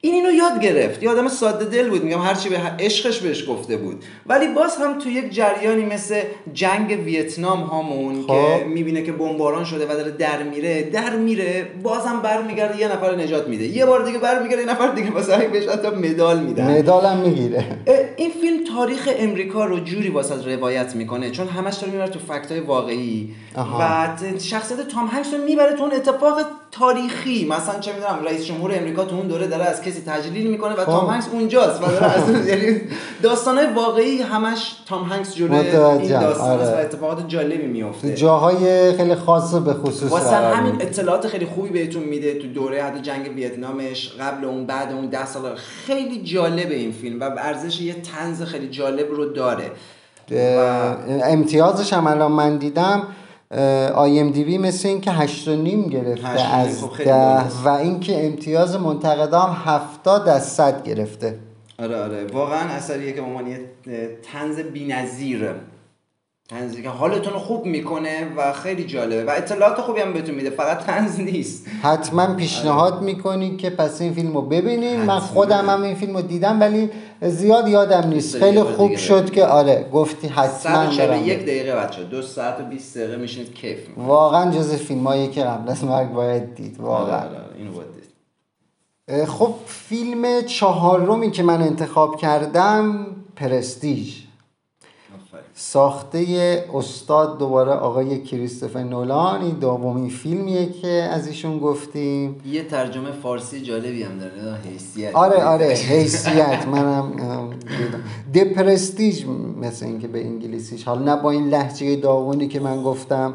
این اینو یاد گرفت. یه آدم ساده دل بود. میگم هرچی به عشقش بهش گفته بود. ولی باز هم تو یک جریانی مثل جنگ ویتنام هامون خب. که می‌بینه که بمباران شده و داره در میره در میره بازم برمیگرده یه نفر نجات میده. یه بار دیگه برمیگرده یه نفر دیگه مثلا بهش حتی مدال میدن. مدالم می‌گیره. اه، این فیلم تاریخ امریکا رو جوری واسه روایت می‌کنه. چون همش داره می‌بره تو فکتای واقعی. آها. و شخصیت تام هنگس رو می‌بره تو اون اتفاق تاریخی. مثلا چه می‌دونم رئیس جمهور امریکا تو اون دوره داره از کسی تجلیل می‌کنه و خب. تام هنگس اونجاست و داره یعنی داستانهای واقعی همش تام هنگس جلوی این داستان است و آره. اتفاقات جالبی میفته جاهای خیلی خاص به خصوص واسه همین. اطلاعات خیلی خوبی بهتون میده تو دوره حتی جنگ ویتنامش قبل اون بعد اون ده سال خیلی جالبه این فیلم و ارزش یه تنز خیلی جالب رو داره امتیازش هم الان من دیدم آی ام دی بی مثل این که هشت و نیم گرفته از خب ده. و اینکه امتیاز منتقدام هفتاد از صد گرفته. آره آره. واقعا اثریه که به عنوان یه تنز بی‌نظیره. تنزی که حالتون خوب می‌کنه و خیلی جالبه. و اطلاعات خوبی هم بهتون میده. فقط تنز نیست. حتما پیشنهاد می‌کنی که پس این فیلم رو ببینیم. من. خودم هم این فیلم رو دیدم ولی زیاد یادم نیست. خیلی خوب شد. که آره گفتی حتما برم 141 دقیقه بچه دو ساعت و 20 دقیقه میشینید کیف می‌کنید. واقعا جز فیلم هایی که قبل از مرگ باید دید. واقعا. آره، آره، اینو باید دید. خب فیلم چهارمی که من انتخاب کردم پرستیژ. آفرین. ساخته استاد دوباره آقای کریستوفر نولان این دومین فیلمیه که از ایشون گفتیم. یه ترجمه فارسی جالبی هم داره حیثیت. آره آره حیثیت. منم دپرستیج مثل اینکه به انگلیسیش. حالا نه با این لحجه داغونی که من گفتم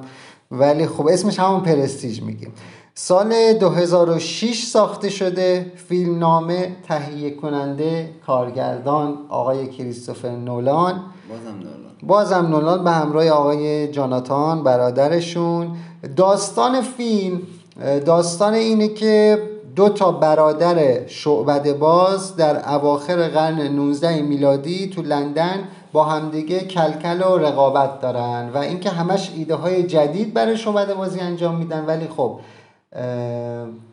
ولی خب اسمش همون پرستیج میگیم. سال 2006 ساخته شده فیلم نامه تهیه کننده کارگردان آقای کریستوفر نولان. بازم دارم بازم نولان به همراه آقای جاناتان برادرشون. داستان فیلم داستان اینه که دو تا برادر شعبده باز در اواخر قرن 19 میلادی تو لندن با همدیگه کلکل و رقابت دارن و اینکه همش ایده های جدید برای شعبده بازی انجام میدن. ولی خب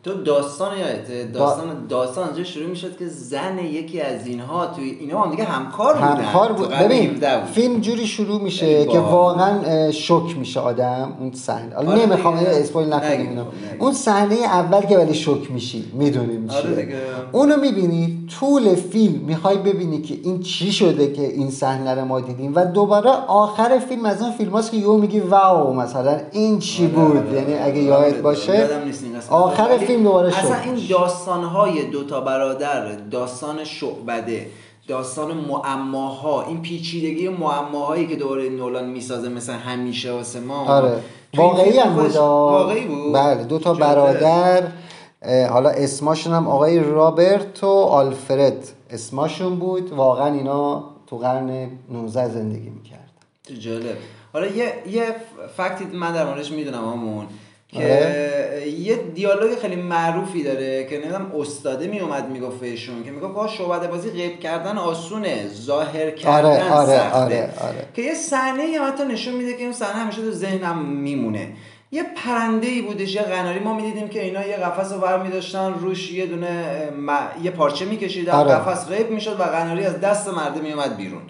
تو داستان یادته داستان داستان اونجا شروع می‌شد که زن یکی از اینها توی اینا هم دیگه همکار بودن همکار بود ببین 17 بود. فیلم جوری شروع میشه که. واقعا شوک میشه آدم اون صحنه حالا آره نمی‌خوام. اسپویل اینو نگیم. اون صحنه اول که ولی شوک میشی می‌دونیم آره چیه دیگه. اونو می‌بینی طول فیلم می‌خوای ببینی که این چی شده که این صحنه رو ما دیدیم و دوباره آخر فیلم از اون فیلم هاست که یهو میگی واو مثلا این چی آره، بود آره، یعنی آره، اگه یادت باشه. آخر فیلم دوباره اصلا شوک این میشه. داستانهای دوتا برادر داستان شعبده داستان معماها این پیچیدگی معماهایی که دوره نولان می‌سازه مثل همیشه واسه ما آره واقعی هم بود. واقعی بود بله دو تا. برادر حالا اسماشون هم آقای رابرت و آلفرد. اسماشون بود. واقعا اینا تو قرن 19 زندگی می‌کرد جالب. حالا یه یه فکتی من در موردش می‌دونم همون که آره. یه دیالوگ خیلی معروفی داره که نمی‌دونم استاده میومد می‌گفت بهشون که می‌گفت با شعبده بازی غیب کردن آسونه ظاهر کردن آره آره سخته. آره. آره که یه صحنه ای هم حتی نشون میده که اون صحنه همیشه تو ذهنم میمونه. یه پرنده ای بودش یه قناری ما می‌دیدیم که اینا یه قفس رو برمی داشتن روش یه دونه م- یه پارچه میکشیدن آره. قفس ریب می‌شد و قناری از دست مرده میومد بیرون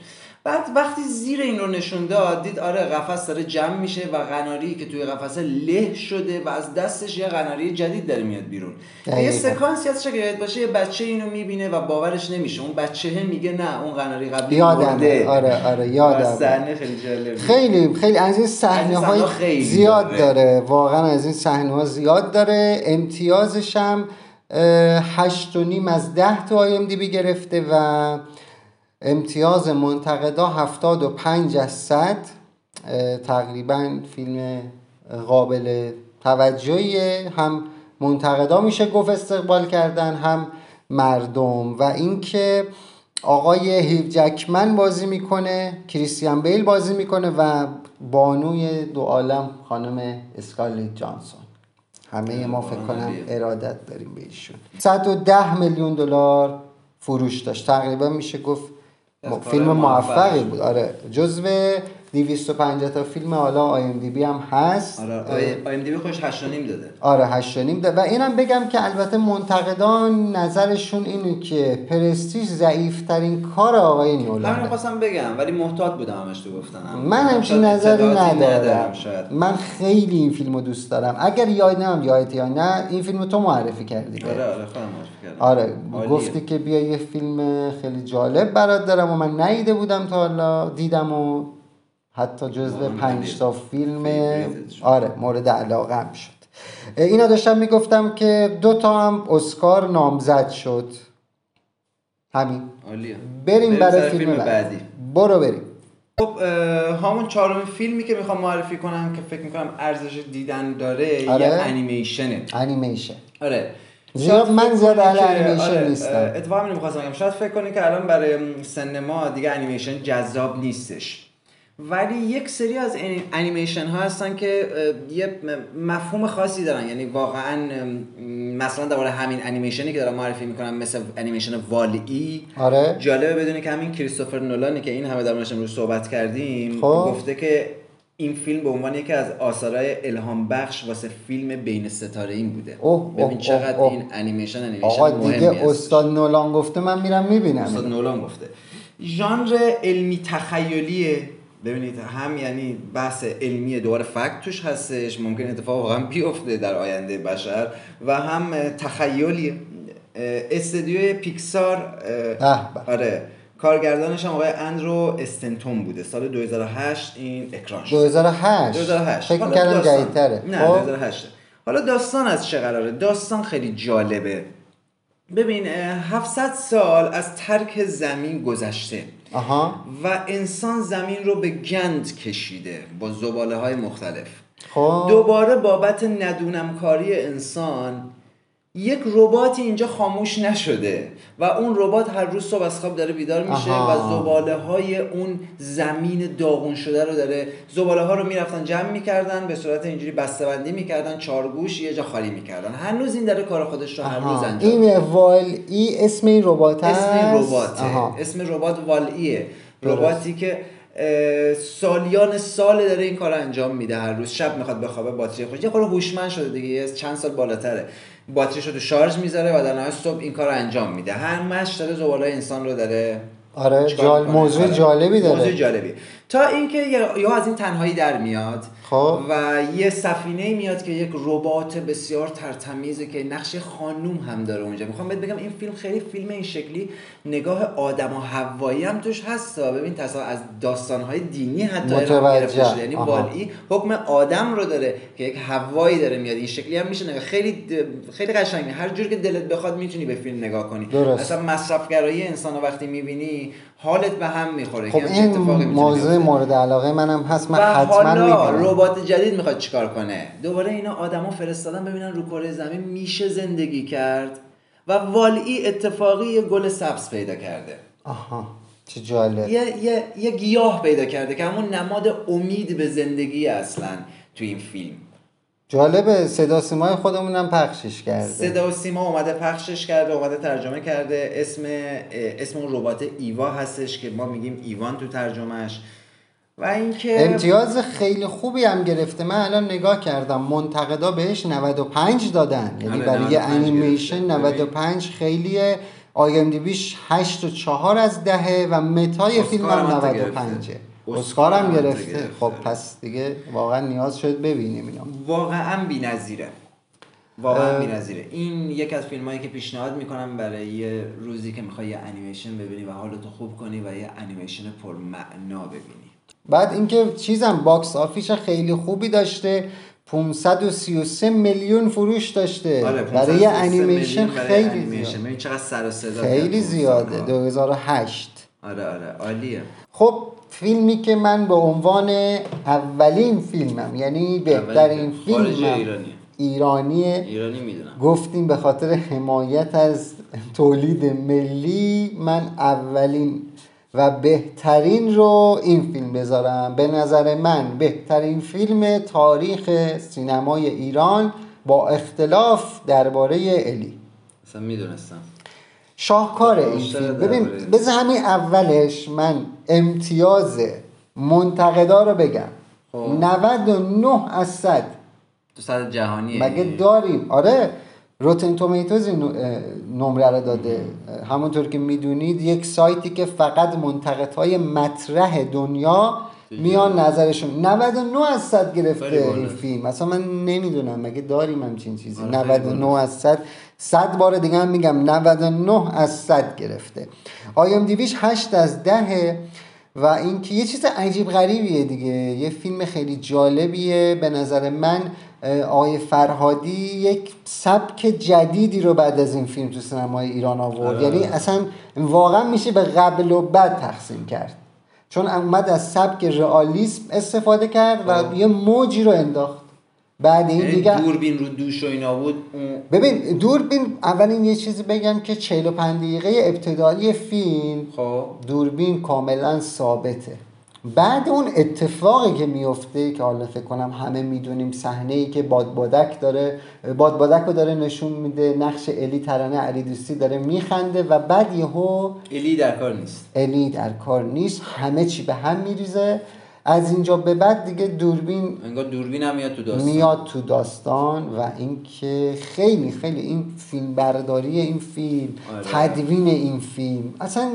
بعد وقتی زیر این رو نشون داد دید آره قفس داره جمع میشه و قناری که توی قفسه له شده و از دستش یه قناری جدید داره میاد بیرون. یه. سکانسی هستش که یاد باشه یه بچه اینو می‌بینه و باورش نمیشه. اون بچه میگه نه اون قناری قبلی یادمه. مرده. آره آره و یادمه. صحنه خیلی جالبه. خیلی خیلی از این صحنه های زیاد داره. داره واقعا از این صحنه ها زیاد داره. امتیازش هم اه، هشت و نیم از ده تو آی ام دی بی گرفته و امتیاز منتقدا هفتاد و پنج از صد اه، تقریبا فیلم قابل توجهیه هم منتقدا میشه گفت استقبال کردن هم مردم. و اینکه آقای هیو جکمن بازی می‌کنه کریستیان بیل بازی می‌کنه و بانوی دو عالم خانم اسکارلت جوهانسون. همه ما فکر کنم. ارادت داریم به ایشون. 110 میلیون دلار فروش داشت. تقریبا میشه گفت فیلم موفقی بود. آره. جزو 250 تا فیلم حالا IMDb هم هست. آره IMDb خوش 8 نیم داده. آره هشت و نیم ده. و اینم بگم که البته منتقدان نظرشون اینه که Prestige ضعیفترین کار آقای همین نولانه خواستم بگم ولی محتاط بودم همش تو گفتنم. من همچین نظری ندارم. شاید. من خیلی این فیلم رو دوست دارم. اگر یادم یادت یا نه این فیلم رو تو معرفی کردی. آره آره خودم معرفی کردم. آره. گفتی که بیا یه فیلم خیلی جالب برات دارم و من ندیده بودم تا حالا دیدم و حتی جزو واقعا پنج تا فیلم. آره مورد علاقه هم شد. اینا داشتم می‌گفتم که دو تا هم اسکار نامزد شد. همین. عالیه. بریم برای سر فیلم, بعدی. برو بریم. خب همون چهارمین فیلمی که می‌خوام معرفی کنم که فکر می‌کنم ارزش دیدن داره آره. یه انیمیشنه انیمیشن آره. زیاد من زیاد اهل انیمیشن آره، نیستم. اتفاقا می‌خواستم بگم. شاید فکر کنی که الان برای سن ما دیگه انیمیشن جذاب نیستش. ولی یک سری از انیمیشن ها هستن که یه مفهوم خاصی دارن. یعنی واقعا مثلا درباره همین انیمیشنی که دارم معرفی می‌کنم مثل انیمیشن والی آره. جالبه بدونی که همین کریستوفر نولانی که این همه در امروز صحبت کردیم خب. گفته که این فیلم به عنوان یکی از آثارهای الهام بخش واسه فیلم بین ستاره این بوده. اوه، ببین چقدر اوه، اوه. این انیمیشن انیمیشن آقا دیگه. استاد نولان گفته من میرم استاد می‌بینم نولان گفته. ژانر علمی تخیلیه. ببینید هم یعنی بحث علمی دوباره فکت توش هستش ممکن اتفاق واقعا بیفته در آینده بشر و هم تخیلی اه، استدیوی پیکسار. آره کارگردانش هم آقای اندرو استنتون بوده. سال 2008 این اکران شد 2008 2008 فکر کردم جدیدتره. نه خب؟ 2008 حالا داستان از چه قراره؟ داستان خیلی جالبه. ببین اه، 700 سال از ترک زمین گذشته آها. و انسان زمین رو به گند کشیده با زباله های مختلف. خب. دوباره بابت ندونمکاری انسان یک رباتی اینجا خاموش نشده و اون ربات هر روز صبح از خواب داره بیدار میشه آها. و زباله های اون زمین داغون شده رو داره زباله ها رو می‌رفتن جمع می‌کردن به صورت اینجوری بسته‌بندی می‌کردن چارگوش یه جا خالی می‌کردن هنوز این داره کار خودش رو هر روز. انجام این وال ای اسم این ربات اسم این؟ رباته. اسم ربات والایه درست. رباتی که سالیان سال داره این کار انجام میده هر روز شب می‌خواد بخوابه باتری خوش یه خورده هوشمند شده دیگه چند سال بالاتره باتریش رو تو شارژ می‌ذاره و در نهایت صبح این کار رو انجام میده. همش داره زباله انسان رو داره آره جال... موضوع آره. جالبی داره. موضوع جالبی تا اینکه یا از این تنهایی در میاد خب. و یه سفینه میاد که یک ربات بسیار ترتمیزه که نقش خانوم هم داره اونجا می‌خوام بهت بگم این فیلم خیلی فیلم این شکلی نگاه آدم و حوایی هم توش هستا ببین تصا از داستانهای دینی حتی. گرفته شده یعنی. والی حکم آدم رو داره که یک حوایی داره میاد این شکلی هم میشه نگاه خیلی خیلی قشنگه هر جور که دلت بخواد می‌تونی به فیلم نگاه کنی درست. اصلا مصرفگرایی انسان وقتی می‌بینی حالت به هم می‌خوره خب که این موضوع. مورد علاقه منم هست من و حتما حالا ربات جدید می‌خواد چیکار کنه؟ دوباره اینا آدما فرستادن ببینن رو کره زمین میشه زندگی کرد و والی اتفاقی یه گل سبز پیدا کرده. آها چه جالب. یه, یه, یه گیاه پیدا کرده که همون نماد امید به زندگی اصلا تو این فیلم. جالبه صدا سیمای خودمونم پخشش کرده. صدا و سیما اومده پخشش کرده اومده ترجمه کرده. اسم اسم اون ربات ایوا هستش که ما میگیم ایوان تو ترجمهش و اینکه امتیاز خیلی خوبی هم گرفته. من الان نگاه کردم. منتقدا بهش 95 دادن. یعنی آره، برای یه 95 انیمیشن گرفته. 95 خیلیه IMDb ش 8 و 4 از دهه و متای فیلم هم اسکار هم حتی 95 گرفته. اسکار هم گرفته. خب پس دیگه واقعا نیاز شد ببینیم اینا واقعا بی‌نظیره. واقعا بی‌نظیره. این یک از فیلمایی که پیشنهاد می‌کنم برای یه روزی که می‌خوای یه انیمیشن ببینی و حالتو خوب کنی و یه انیمیشن پرمعنا ببینی. بعد اینکه چیزم box office ش خیلی خوبی داشته 533 میلیون فروش داشته. آره، برای یه 533 انیمیشن خیلی انیمیشن. زیاد. ببین چقدر سر و صدا خیلی زیاده. سالها. 2008 آره آره عالیه. خب فیلمی که من به عنوان اولین فیلمم یعنی بهترین فیلم. ایرانیه. ایرانیه ایرانی می‌دونم گفتیم به خاطر حمایت از تولید ملی من اولین و بهترین رو این فیلم بذارم به نظر من بهترین فیلم تاریخ سینمای ایران با اختلاف درباره الی اصلا می‌دونستم شاهکاره این فیلم. ببین بذار همین اولش من امتیاز منتقدا رو بگم. خب. 99 از 100 تو صد جهانیه مگه. داریم؟ آره روتن تومیتوز این نمره رو داده. همونطور که می‌دونید یک سایتی که فقط منتقدهای مطرح دنیا میان نظرشون. 99 از 100 خیلی گرفته. این فیلم. اصلا من نمی‌دونم. مگه داریم همچین چیزی؟ آره، خیلی 99 از 100 100 بار دیگه هم میگم 99 از 100 گرفته. آی ام دیویش 8 از 10 و اینکه یه چیز عجیب غریبیه دیگه. یه فیلم خیلی جالبیه. به نظر من آقای فرهادی یک سبک جدیدی رو بعد از این فیلم تو سینمای ایران آورد. یعنی اصلا واقعا میشه به قبل و بعد تقسیم کرد. چون اومد از سبک رئالیسم استفاده کرد و یه موجی رو انداخت. بعد این یعنی دیگه دوربین رو دوش و اینا بود اون ببین دوربین اولین یه چیزی بگم که 45 دقیقه ابتدایی فیلم خب. دوربین کاملا ثابته. بعد اون اتفاقی که میفته که حالا فکر کنم همه می‌دونیم صحنه ای که بادبادک داره بادبادک رو داره نشون میده نقش الی ترانه علی دوستی داره میخنده و بعد یهو الی در کار نیست. الی در کار نیست همه چی به هم میریزه. از اینجا به بعد دیگه دوربین انگار دوربین هم میاد تو داستان. میاد تو داستان و اینکه خیلی خیلی این فیلم برداری این فیلم آره. تدوین این فیلم اصلا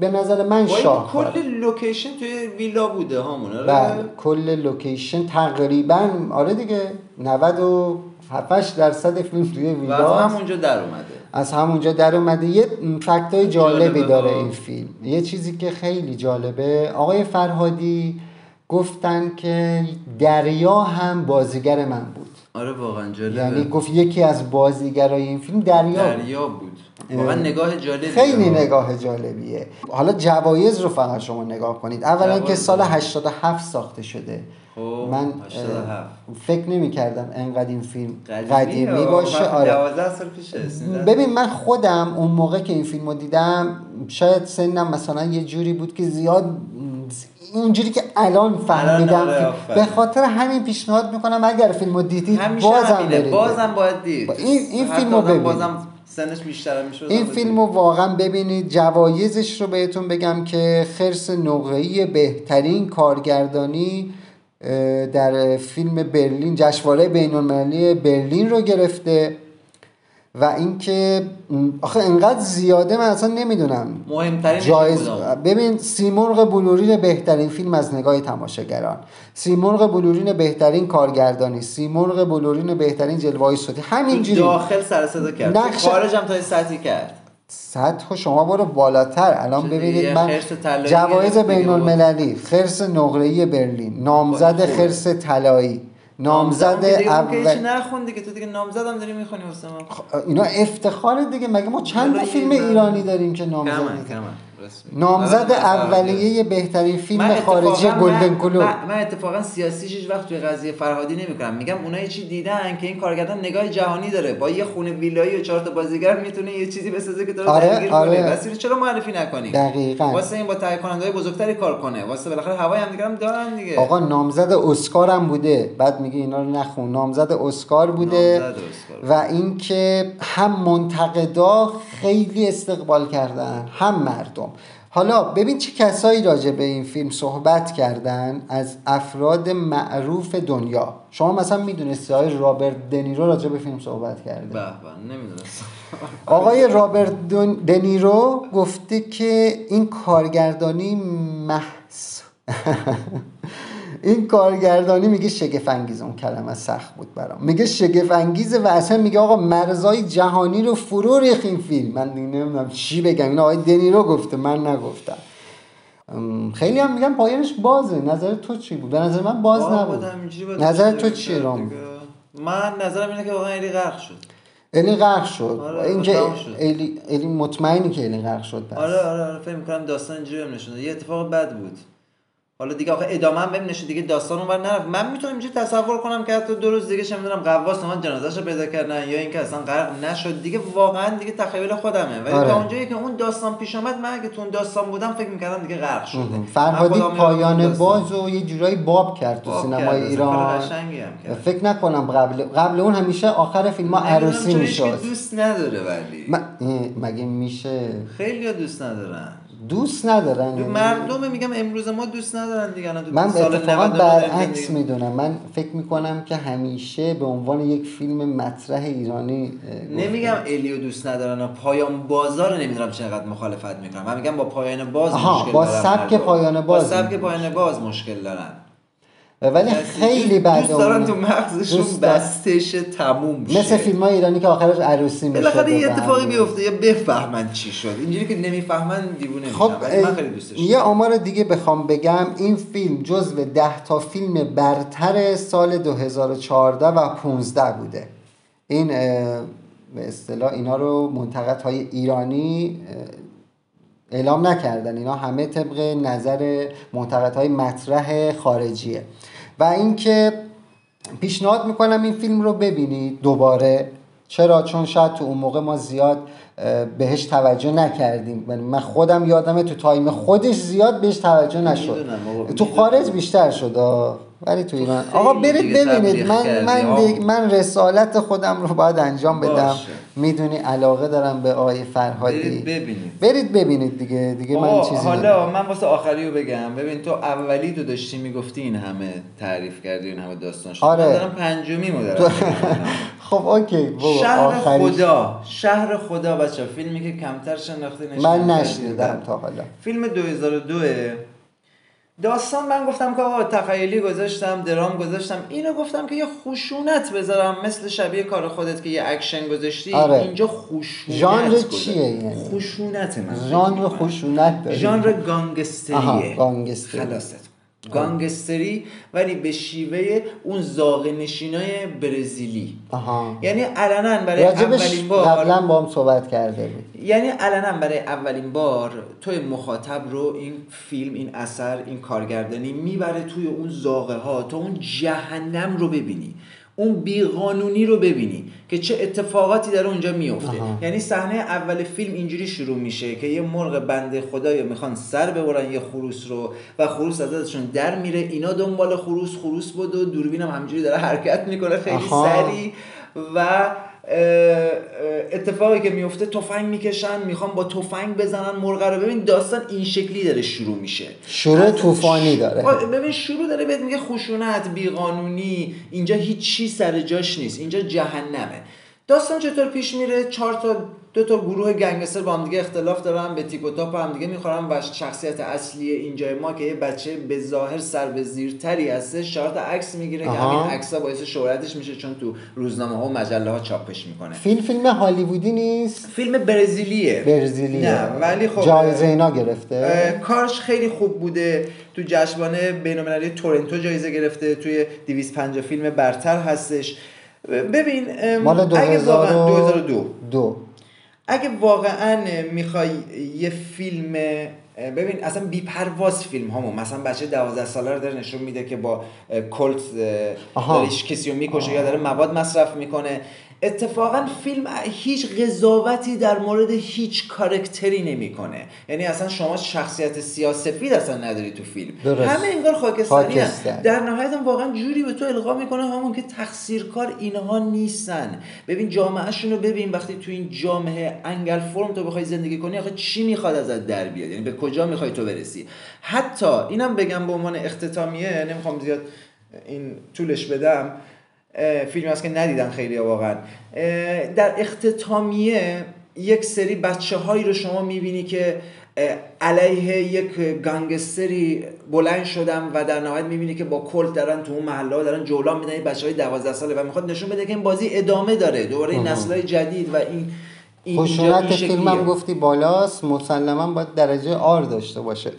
به نظر من شاهکار کل لوکیشن توی ویلا بوده همون آره؟ بله کل لوکیشن تقریبا آره دیگه 97 درصد فیلم توی و ویلا. از همونجا در اومده. از همونجا در اومده. یه fact های جالبی داره. این فیلم. یه چیزی که خیلی جالبه آقای فرهادی گفتن که دریا هم بازیگر من بود آره واقعا جالبه یعنی گفت یکی از بازیگرای این فیلم دریا. دریا بود واقعا نگاه جالبی خیلی. نگاه جالبیه حالا جوایز رو فقط شما نگاه کنید اولا که. سال 87 ساخته شده خب، من 87. اه، فکر نمی کردم انقدر این فیلم قدیمی, قدیمی. باشه من آره 12 سال پیشه. ببین من خودم اون موقع که این فیلم رو دیدم شاید سنم مثلا یه جوری بود که زیاد اونجوری که الان فهمیدم آره، که- آفرین. به خاطر همین پیشنهاد می‌کنم اگر فیلم رو دیدید بازم. برید بازم باید دید این- این حتی فیلم رو آدم ببینید. بازم سنش بیشتر میشه این فیلم رو واقعا ببینید جوایزش رو بهتون بگم که خرس نقره‌ای بهترین کارگردانی در فیلم برلین جشنواره بین‌المللی برلین رو گرفته و اینکه آخه انقدر زیاده من اصلا نمی‌دونم. مهمترین جایز ببین سیمرغ بلورین بهترین فیلم از نگاه تماشاگران. سیمرغ بلورین بهترین کارگردانی. سیمرغ بلورین بهترین جلوه صوتی. همینجوری. داخل سر صدا کرد. نقش- خارج هم تا سطحی کرد. سطح شما برو بالاتر. الان؟ ببینید من جوایز بین المللی خرس نقره‌ای برلین نامزد. خرس طلایی. نامزد اون که هیچ اول. نخون دیگه تو دیگه نامزدم داری می‌خونی واسه ما. اینا افتخار دیگه مگه ما چند فیلم ایرانی داریم که نامزد رسمی. نامزد اولیه بهترین فیلم خارجی گلدن گلوب من, من اتفاقا سیاسیش هیچ وقت توی قضیه فرهادی نمی‌کنم. میگم اونا یه چی دیدن که این کارگردان نگاه جهانی داره. با یه خونه ویلایی و چهار تا بازیگر می‌تونه یه چیزی بسازه که رو آره، درگیر آره. کنه بس چرا معرفی نکنیم دقیقاً. واسه این با تهیه کننده بزرگتری کار کنه. واسه بالاخره هوای هم دیگه هم دارن دیگه. آقا نامزد اسکار هم بوده. بعد میگه اینا رو نخون. نامزد اسکار بوده. نامزد اسکار. و اینکه هم منتقدا خیلی استقبال کردن هم مردم. سوم حالا ببین چه کسایی راجع به این فیلم صحبت کردن از افراد معروف دنیا. شما مثلا می‌دونستی های رابرت دنیرو راجع به فیلم صحبت کرده. به به نمی‌دونستم. آقای رابرت دنیرو گفته که این کارگردانی محس این کارگردانی میگه شگفت انگیز اون کلمه سخت بود برام. میگه شگفت انگیزه و اصلا میگه آقا مرزای جهانی رو فرو ریخ این فیلم. من نمی‌دونم چی بگم. این آقای دنیرو گفته من نگفتم. خیلی هم میگن پایانش بازه. نظر تو چی بود؟ به نظر من باز نبود. نظر تو کرد رام. من نظرم اینه که واقعا ایلی غرق شد. الی غرق شد. آره، اینکه. الی, الی مطمئنی که الی غرق شد آره آره آره فکر می‌کنم داستان اینجوری بهم نشون داد. یه اتفاق بد بود. حالا دیگه آخه ادامه هم نشون دیگه داستان اونور نرفت. من می‌تونم اینجوری تصور کنم که حتی دو روز دیگه چه می‌دونم قواس اومد جنازه‌شو پیدا کردن یا اینکه اصلا غرق نشد. دیگه واقعا دیگه تخیل خودمه. ولی آره. تا اونجایی که اون داستان پیش اومد من اگه تو اون داستان بودم فکر می‌کردم دیگه غرق شده. فرهادی پایان اون. باز و یه جورایی باب کرد تو سینمای ایران. کرد. فکر نکنم قبل قبل اون همیشه آخر فیلم ها عروسی می‌شد. دوست نداره ولی. مگه میشه؟ خیلی دوست ندارن. دوست ندارن دو؟ مردم میگم امروز ما دوست ندارن دیگه الان من اتفاقا 99 برعکس می‌دونم من فکر می‌کنم که همیشه به عنوان یک فیلم مطرح ایرانی. نمیگم الیو دوست ندارن و پایان بازار رو نمی‌دونم چقدر مخالفت می‌کنم من میگم با پایان باز مشکل با دارن سبک مردم. پایان باز با سبک. پایان باز مشکل دارن ولی خیلی بعد دوست دارن تو مغزشون بستش تموم شه مثل فیلم های ایرانی که آخرش عروسی میشه بالاخره یه اتفاقی بیفته یا بفهمن چی شد. اینجوری که نمی‌فهمن دیوونه خب من خیلی دوستش یه آمار دیگه بخوام بگم. این فیلم جزو ده تا فیلم برتر سال 2014 و 15 بوده. این به اصطلاح اینا رو منتقدهای ایرانی اه، اعلام نکردن. اینا همه طبق نظر منتقدهای مطرح خارجیه. و اینکه پیشنهاد می‌کنم این فیلم رو ببینید دوباره. چرا؟ چون شاید تو اون موقع ما زیاد بهش توجه نکردیم. یعنی من خودم یادمه تو تایم خودش زیاد بهش توجه نشد. تو. خارج بیشتر شد. ولی تو ایران آقا برید ببینید. من من من رسالت خودم رو باید انجام بدم. می‌دونی علاقه دارم به آقای فرهادی. برید ببینید. برید ببینید دیگه. دیگه من چیزی حالا. من واسه آخری رو بگم. ببین تو اولی تو داشتی می‌گفتی این همه تعریف کردی این همه داستان شد. آره. من دارم پنجمی می‌بینم. خب OK. بابا شهر خدا. شهر خدا بچه فیلمی که کمتر شناخته نشده من نشنیدم تا حالا. فیلم 2002 داستان من گفتم که آقا تخیلی گذاشتم درام گذاشتم اینو گفتم که یه خشونت بذارم مثل شبیه کار خودت که یه اکشن گذاشتی آره. اینجا خشونت ژانر. چیه یعنی؟ خشونت من ژانر خشونت داره ژانر گانگستریه گانگستری. خلاصت گانگستری ولی به شیوه اون زاغ نشینای برزیلی. آها. یعنی علنا برای اولین بار قبلا با هم صحبت کرده بود. یعنی علنا برای اولین بار توی مخاطب رو این فیلم این اثر این کارگردانی می‌بره توی اون زاغه ها تا اون جهنم رو ببینی. اون بیقانونی رو ببینی که چه اتفاقاتی در اونجا میفته آها. یعنی صحنه اول فیلم اینجوری شروع میشه که یه مرغ بنده خدایی می‌خوان سر ببرن یه خروس رو و خروس از ازشون در میره اینا دنبال خروس خروس بود و دوربینم همجوری داره حرکت می‌کنه خیلی آها. سریع و اتفاقی که میفته تفنگ می‌کشن می‌خوان با تفنگ بزنن مرغ رو. ببین داستان این شکلی داره شروع میشه. شروع طوفانی داره. ببین شروع داره بهت میگه خشونت بیقانونی. اینجا هیچ چی سر جاش نیست. اینجا جهنمه. داستان چطور پیش میره؟ چهار تا دو تا گروه گنگستر با هم دیگه اختلاف دارن به تیک و تاپ هم دیگه می‌خورن و شخصیت اصلی اینجای ما که یه بچه به ظاهر سر به زیرتری هستش چهار تا عکس می‌گیره که. همین عکس ها باعث شهرتش میشه چون تو روزنامه ها و مجله ها چاپش می‌کنه. فیلم فیلم هالیوودی نیست؟ فیلم برزیلیه. برزیلی نه ولی خب جایزه اینا گرفته. کارش خیلی خوب بوده. تو جشنواره بین‌المللی تورنتو جایزه گرفته. توی 250 فیلم برتر هستش. ببین مال اگه واقعا 2002 2002 دو. اگه واقعا می‌خوای یه فیلم ببین اصلا بیپرواز فیلم هامون. مثلا بچه 12 ساله رو داره نشون میده که با کلت. داره کسی رو می‌کشه یا داره مواد مصرف می‌کنه. اتفاقا فیلم هیچ قضاوتی در مورد هیچ کارکتری نمی‌کنه. یعنی اصلا شما شخصیت سیاسفید اصلا نداری تو فیلم. درست. همه انگار خاکستری. در نهایت هم واقعا جوری به تو القا می‌کنه همون که تقصیرکار اینها نیستن. ببین جامعهشون رو ببین. وقتی تو این جامعه انگل فرم تو بخوای زندگی کنی آخه چی می‌خواد ازت در بیاد؟ یعنی به کجا می‌خوای تو برسی؟ حتی اینم بگم به عنوان اختتامیه نمی‌خوام زیاد این طولش بدم. اه، فیلمی هست که ندیدن خیلی واقعا. در اختتامیه یک سری بچه هایی رو شما می‌بینی که علیه یک گانگستری بلند شدن و در نهایت می‌بینی که با کلت دارن تو اون محله دارن جولان میدن. بچه های 12 ساله و می‌خواد نشون بده که این بازی ادامه داره. دوباره این نسل های جدید و این خشونت این شکلیه. فیلم هم گفتی بالاست. مسلما باید درجه آر داشته باشه.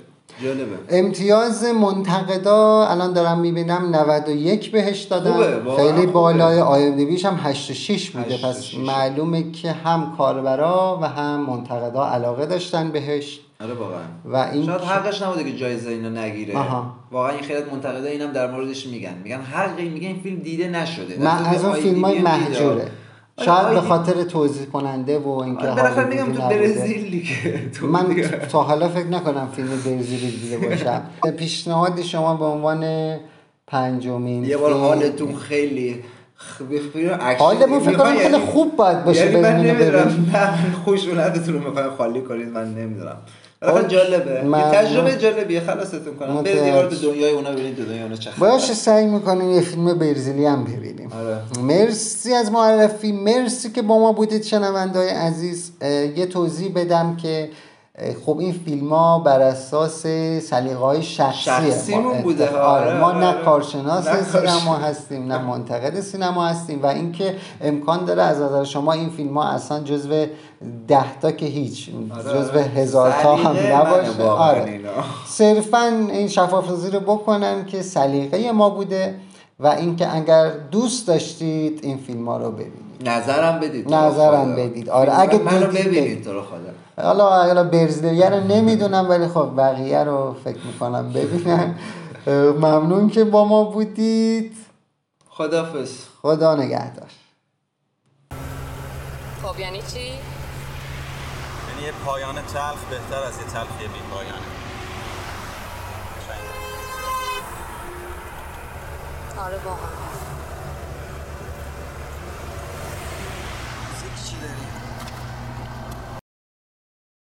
جالبه. امتیاز منتقدا الان دارم می‌بینم 91 بهش دادن. خیلی. بالای آی ام دی هم 86 بوده. پس 86. معلومه که هم کاربرا و هم منتقدا علاقه داشتن بهش. آره واقعا. و این شاید حقش نبوده که جایزه اینو نگیره. آها. واقعا این خیلی منتقدا اینم در موردش میگن. میگن حقی میگن این فیلم دیده نشده. من از اون آی فیلم های دی بی هم دیده. محجوره شاید آی به خاطر توضیح کننده و اینکه آره، بالاخره هالیوودی میگم تو نبوده. برزیل دیگه. تو من. تا حالا فکر نکنم فیلم برزیلی دیده باشم. پیشنهاد شما به عنوان پنجمین یه بار حالتون خیلی اکشن حالمون فکر کنم خیلی خوب باید باشه یعنی من نمی‌دونم خوشونتتون رو می‌خوایم خالی کنید من نمی‌دونم. اوکی. جالبه یه ممنون. تجربه جالبیه خلاصتون کنم برید. یه تو دنیای اونا ببینید تو دنیای اونا چه. باشه سعی می‌کنیم یه فیلم برزیلی هم ببینیم آره. مرسی از معرفی مرسی که با ما بودید شنونده های عزیز یه توضیح بدم که خب این فیلم ها بر اساس سلیقه های شخصیه شخصیمون ما بوده، آره، ما آره، نه. کارشناس نه. سینما هستیم نه منتقد سینما هستیم و اینکه امکان داره از نظر شما این فیلم ها اصلا جزو ده تا که هیچ آره. جزو هزار تا هم نباشه آره. صرفا این شفافسازی رو بکنن که سلیقه ما بوده و اینکه اگر دوست داشتید این فیلم ها رو ببینید نظرم بدید نظرم. بدید. آره، اگه منو ببینید. تو رو خدا حالا حالا برزیلیه رو نمی‌دونم ولی خب بقیه رو فکر می‌کنم ببینن اه، ممنون که با ما بودید خدافظ خدا نگهدار خب یعنی چی؟ یعنی یه پایان تلخ بهتر از یه تلخی بی پایانه آره واقعا